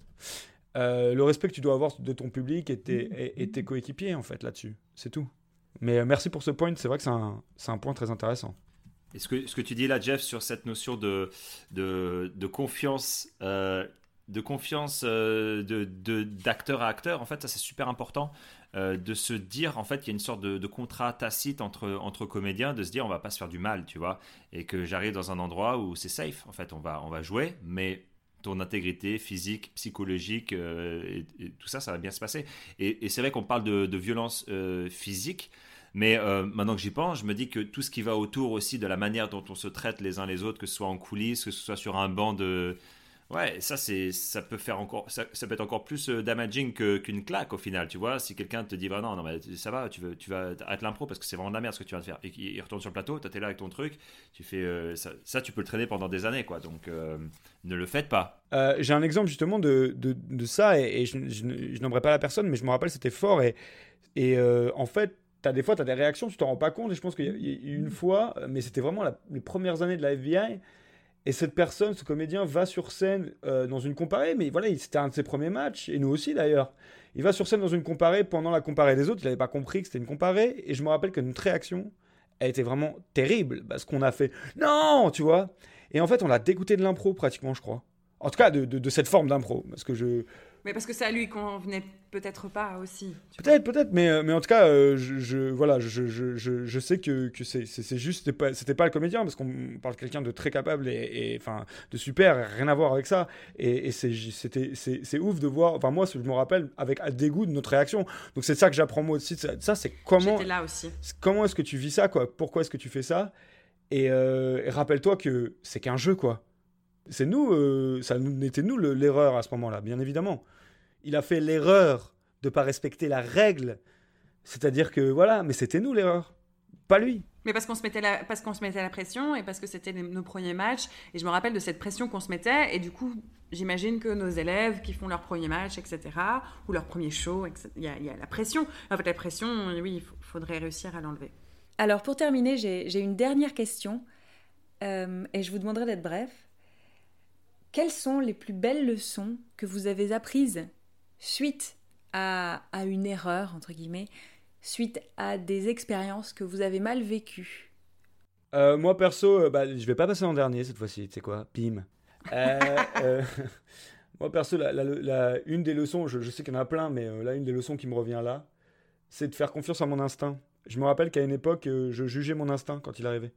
Euh, le respect que tu dois avoir de ton public et tes, coéquipiers, en fait, là-dessus. C'est tout. Mais euh, merci pour ce point, c'est vrai que c'est un, point très intéressant. Et ce que, ce que tu dis là, Jeff, sur cette notion de, confiance, de confiance de d'acteur à acteur, en fait, ça c'est super important. Euh, de se dire, en fait, il y a une sorte de, contrat tacite entre, entre comédiens, de se dire, on va pas se faire du mal, tu vois, et que j'arrive dans un endroit où c'est safe, en fait, on va, on va jouer, mais ton intégrité physique, psychologique, euh, et, tout ça, ça va bien se passer. Et, c'est vrai qu'on parle de, violence euh, physique, mais maintenant que j'y pense, je me dis que tout ce qui va autour aussi de la manière dont on se traite les uns les autres, que ce soit en coulisses, que ce soit sur un banc de, Ouais, ça c'est ça peut faire encore ça, peut être encore plus euh, damaging qu'une claque au final, tu vois. Si quelqu'un te dit non non mais ça va, tu vas arrêter l'impro parce que c'est vraiment de la merde ce que tu vas faire et qu'il retourne sur le plateau, t'es là avec ton truc, tu fais euh, ça, tu peux le traîner pendant des années quoi. Donc euh, ne le faites pas. J'ai un exemple justement de, de, de ça et, je, je, pas la personne mais je me rappelle c'était fort et en fait As des fois, tu as des réactions, tu t'en rends pas compte. Et je pense qu'il y a une fois, mais c'était vraiment les premières années de la FBI, et cette personne, ce comédien, va sur scène euh, dans une comparée, mais voilà, c'était un de ses premiers matchs, et nous aussi d'ailleurs. Il va sur scène dans une comparée pendant la comparée des autres, il n'avait pas compris que c'était une comparée, et je me rappelle que notre réaction a été vraiment terrible, parce qu'on a fait non, tu vois? Et en fait, on l'a dégoûté de l'impro pratiquement, je crois. En tout cas, de, de cette forme d'impro, parce que je, mais parce que ça lui convenait peut-être pas aussi. Peut-être, peut-être, mais, euh, mais en tout cas, euh, je, voilà, je, je, je, sais que, que c'est, juste, c'était pas, c'était pas le comédien, parce qu'on parle de quelqu'un de très capable et, enfin, de super, rien à voir avec ça. Et, et c'est, c'était, c'est, ouf de voir, enfin, moi, je me rappelle avec dégoût de notre réaction. Donc, c'est ça que j'apprends moi aussi. Ça, c'est comment. là aussi. Comment est-ce que tu vis ça, quoi? Pourquoi est-ce que tu fais ça? Et, euh, et rappelle-toi que c'est qu'un jeu, quoi. C'est nous, euh, ça n'était nous l'erreur à ce moment-là, bien évidemment. Il a fait l'erreur de pas respecter la règle. C'est-à-dire que voilà, mais c'était nous l'erreur, pas lui. Mais parce qu'on se mettait la, parce qu'on se mettait la pression et parce que c'était nos premiers matchs. Et je me rappelle de cette pression qu'on se mettait. Et du coup, j'imagine que nos élèves qui font leur premier match, etc., ou leur premier show, il y, a, la pression. En fait, la pression, oui, il faudrait réussir à l'enlever. Alors, pour terminer, j'ai une dernière question. Euh, et je vous demanderai d'être bref. Quelles sont les plus belles leçons que vous avez apprises suite à, une erreur, entre guillemets, suite à des expériences que vous avez mal vécues euh, Moi, perso, euh, bah, je vais pas passer en dernier cette fois-ci, tu sais quoi Pim. Euh, moi, perso, la, une des leçons, je, je sais qu'il y en a plein, mais là, une des leçons qui me revient là, c'est de faire confiance à mon instinct. Je me rappelle qu'à une époque, je jugeais mon instinct quand il arrivait.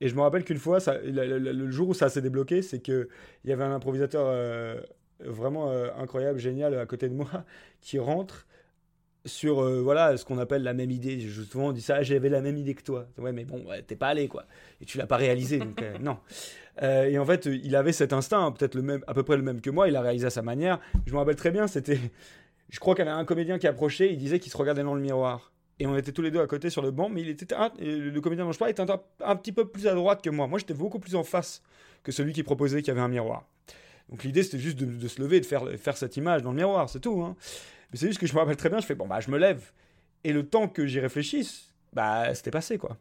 Et je me rappelle qu'une fois, ça, le, jour où ça s'est débloqué, c'est qu'il y avait un improvisateur euh, vraiment euh, incroyable, génial à côté de moi, qui rentre sur euh, voilà ce qu'on appelle la même idée. Souvent on dit ça, j'avais la même idée que toi. Ouais, mais bon, t'es pas allé quoi. Et tu l'as pas réalisé, donc non. et en fait, il avait cet instinct, peut-être le même, à peu près le même que moi. Il a réalisé à sa manière. Je me rappelle très bien, c'était, je crois qu'il y avait un comédien qui approchait, il disait qu'il se regardait dans le miroir et on était tous les deux à côté sur le banc, mais il était le comédien dont je parlais était un, petit peu plus à droite que moi. Moi, j'étais beaucoup plus en face que celui qui proposait qu'il y avait un miroir. Donc l'idée, c'était juste de, se lever de faire, faire cette image dans le miroir, c'est tout. Hein. Mais c'est juste que je me rappelle très bien, je fais, bon, bah, je me lève. Et le temps que j'y réfléchisse, bah, c'était passé, quoi.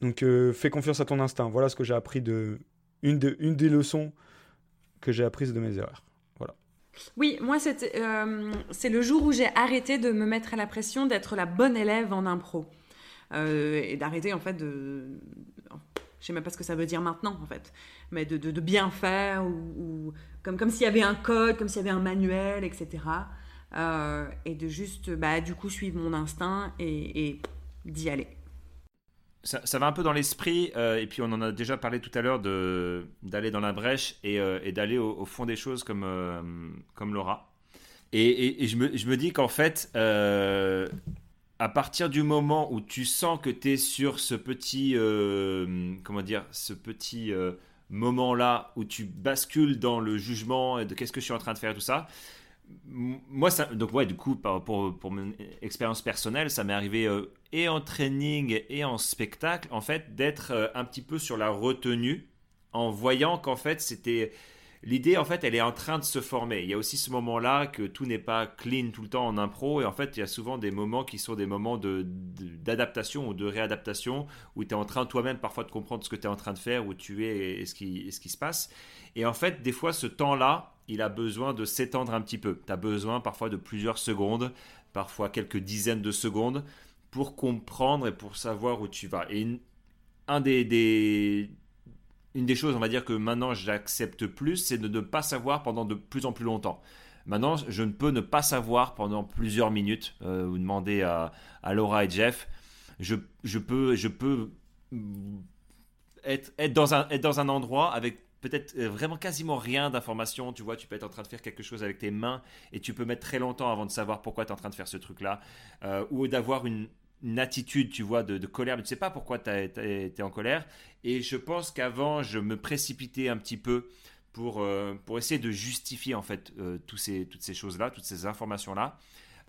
Donc, euh, fais confiance à ton instinct. Voilà ce que j'ai appris de... Une, de, une des leçons que j'ai apprises de mes erreurs. Oui, moi, euh, c'est le jour où j'ai arrêté de me mettre à la pression d'être la bonne élève en impro. Euh, et d'arrêter, en fait, de. Je sais même pas ce que ça veut dire maintenant, en fait. Mais de, bien faire, ou, comme, comme s'il y avait un code, comme s'il y avait un manuel, etc. Euh, et de juste, bah, du coup, suivre mon instinct et, et d'y aller ça, va un peu dans l'esprit, euh, et puis on en a déjà parlé tout à l'heure, d'aller dans la brèche et, euh, d'aller au, fond des choses comme, comme Laura. Et, je, me, je, me, dis qu'en fait, à partir du moment où tu sens que tu es sur ce petit, comment dire, ce petit moment-là où tu bascules dans le jugement et de qu'est-ce que je suis en train de faire tout ça, moi, ça, donc ouais, du coup, pour, pour, mon expérience personnelle, ça m'est arrivé euh, et en training et en spectacle, en fait, d'être euh, un petit peu sur la retenue, en voyant qu'en fait, c'était l'idée, en fait, elle est en train de se former. Il y a aussi ce moment-là que tout n'est pas clean tout le temps en impro. Et en fait, il y a souvent des moments qui sont des moments d'adaptation ou de réadaptation où tu es en train toi-même parfois de comprendre ce que tu es en train de faire, où tu es et ce qui, se passe. Et en fait, des fois, ce temps-là, il a besoin de s'étendre un petit peu. Tu as besoin parfois de plusieurs secondes, parfois quelques dizaines de secondes pour comprendre et pour savoir où tu vas. Et un des, une des choses, on va dire que maintenant j'accepte plus, c'est de ne pas savoir pendant de plus en plus longtemps. Maintenant, je ne peux ne pas savoir pendant plusieurs minutes. Euh, vous demandez à, Laura et Jeff. Je, peux, être, dans un, endroit avec peut-être euh, vraiment quasiment rien d'informations. Tu vois, tu peux être en train de faire quelque chose avec tes mains et tu peux mettre très longtemps avant de savoir pourquoi tu es en train de faire ce truc-là. Euh, ou d'avoir une, une attitude, tu vois, de, colère, mais tu sais pas pourquoi tu es en colère. Et je pense qu'avant, je me précipitais un petit peu pour, euh, pour essayer de justifier, en fait, euh, tous ces, toutes ces choses-là, toutes ces informations-là.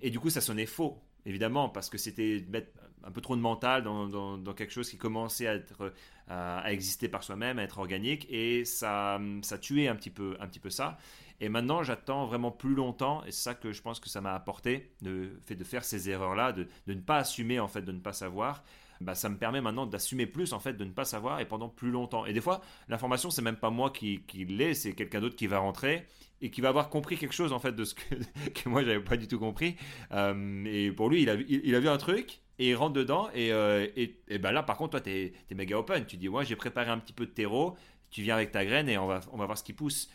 Et du coup, ça sonnait faux, évidemment, parce que c'était mettre un peu trop de mental dans, dans, quelque chose qui commençait à, être, à, exister par soi-même, à être organique, et ça, ça tuait un petit peu, un petit peu ça. Et maintenant, j'attends vraiment plus longtemps, et c'est ça que je pense que ça m'a apporté, le fait de faire ces erreurs-là, de, ne pas assumer, en fait, de ne pas savoir. Bah, ça me permet maintenant d'assumer plus, en fait, de ne pas savoir, et pendant plus longtemps. Et des fois, l'information, c'est même pas moi qui, qui l'ai, c'est quelqu'un d'autre qui va rentrer et qui va avoir compris quelque chose, en fait, de ce que, que moi, j'avais pas du tout compris. Euh, et pour lui, il a, vu un truc, et il rentre dedans et, euh, ben là par contre toi tu es, méga open tu dis moi j'ai préparé un petit peu de terreau tu viens avec ta graine et on va, on va voir ce qui pousse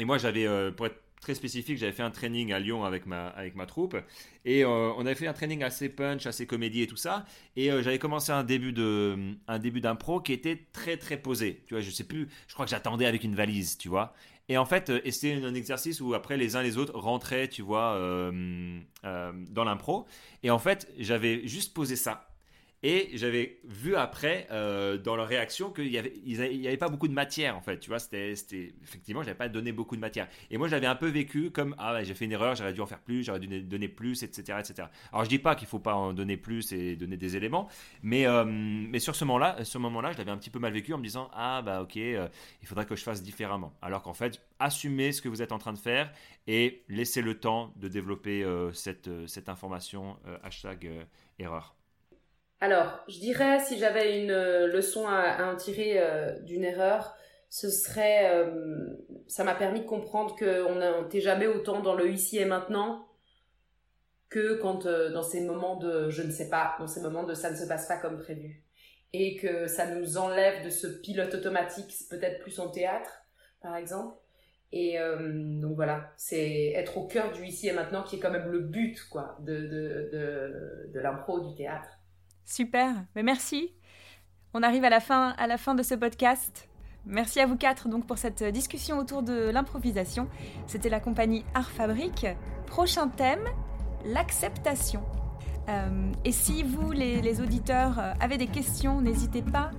et moi, j'avais, euh, pour être très spécifique, j'avais fait un training à Lyon avec ma, avec ma troupe. Et euh, on avait fait un training assez punch, assez comédie et tout ça. Et euh, j'avais commencé un début, de, un début d'impro qui était très, très posé. Tu vois, je sais plus, je crois que j'attendais avec une valise, tu vois. Et en fait, c'était un exercice où après les uns les autres rentraient, tu vois, dans l'impro. Et en fait, j'avais juste posé ça. Et j'avais vu après, euh, dans leur réaction, qu'il n'y avait, pas beaucoup de matière, en fait. Tu vois, c'était, effectivement, j'avais pas donné beaucoup de matière. Et moi, je l'avais un peu vécu comme Ah, j'ai fait une erreur, j'aurais dû en faire plus, j'aurais dû donner plus, etc. etc. Alors, je dis pas qu'il faut pas en donner plus et donner des éléments, mais, euh, mais sur ce moment-là, ce moment-là, je l'avais un petit peu mal vécu en me disant Ah, bah, ok, euh, il faudrait que je fasse différemment. Alors qu'en fait, assumez ce que vous êtes en train de faire et laissez le temps de développer cette, cette information hashtag erreur. Alors, je dirais, si j'avais une euh, leçon à, en tirer euh, d'une erreur, ce serait, euh, ça m'a permis de comprendre qu'on n'était jamais autant dans le ici et maintenant que quand dans ces moments de je ne sais pas, dans ces moments de ça ne se passe pas comme prévu. Et que ça nous enlève de ce pilote automatique, peut-être plus en théâtre, par exemple. Et donc voilà, c'est être au cœur du ici et maintenant qui est quand même le but quoi, de, de, de, de l'impro, du théâtre. Super, mais merci. On arrive à la fin, de ce podcast. Merci à vous quatre donc pour cette discussion autour de l'improvisation. C'était la compagnie Art Fabrique. Prochain thème, l'acceptation. Euh, et si vous, les, auditeurs, euh, avez des questions, n'hésitez pas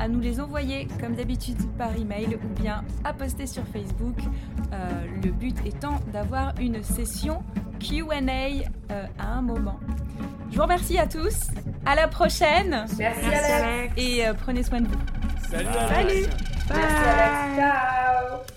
à nous les envoyer comme d'habitude par email ou bien à poster sur Facebook. Euh, le but étant d'avoir une session QA à un moment. Je vous remercie à tous. À la prochaine. Merci, Alex. Et prenez soin de vous. Salut. Salut. Merci Alex. Ciao.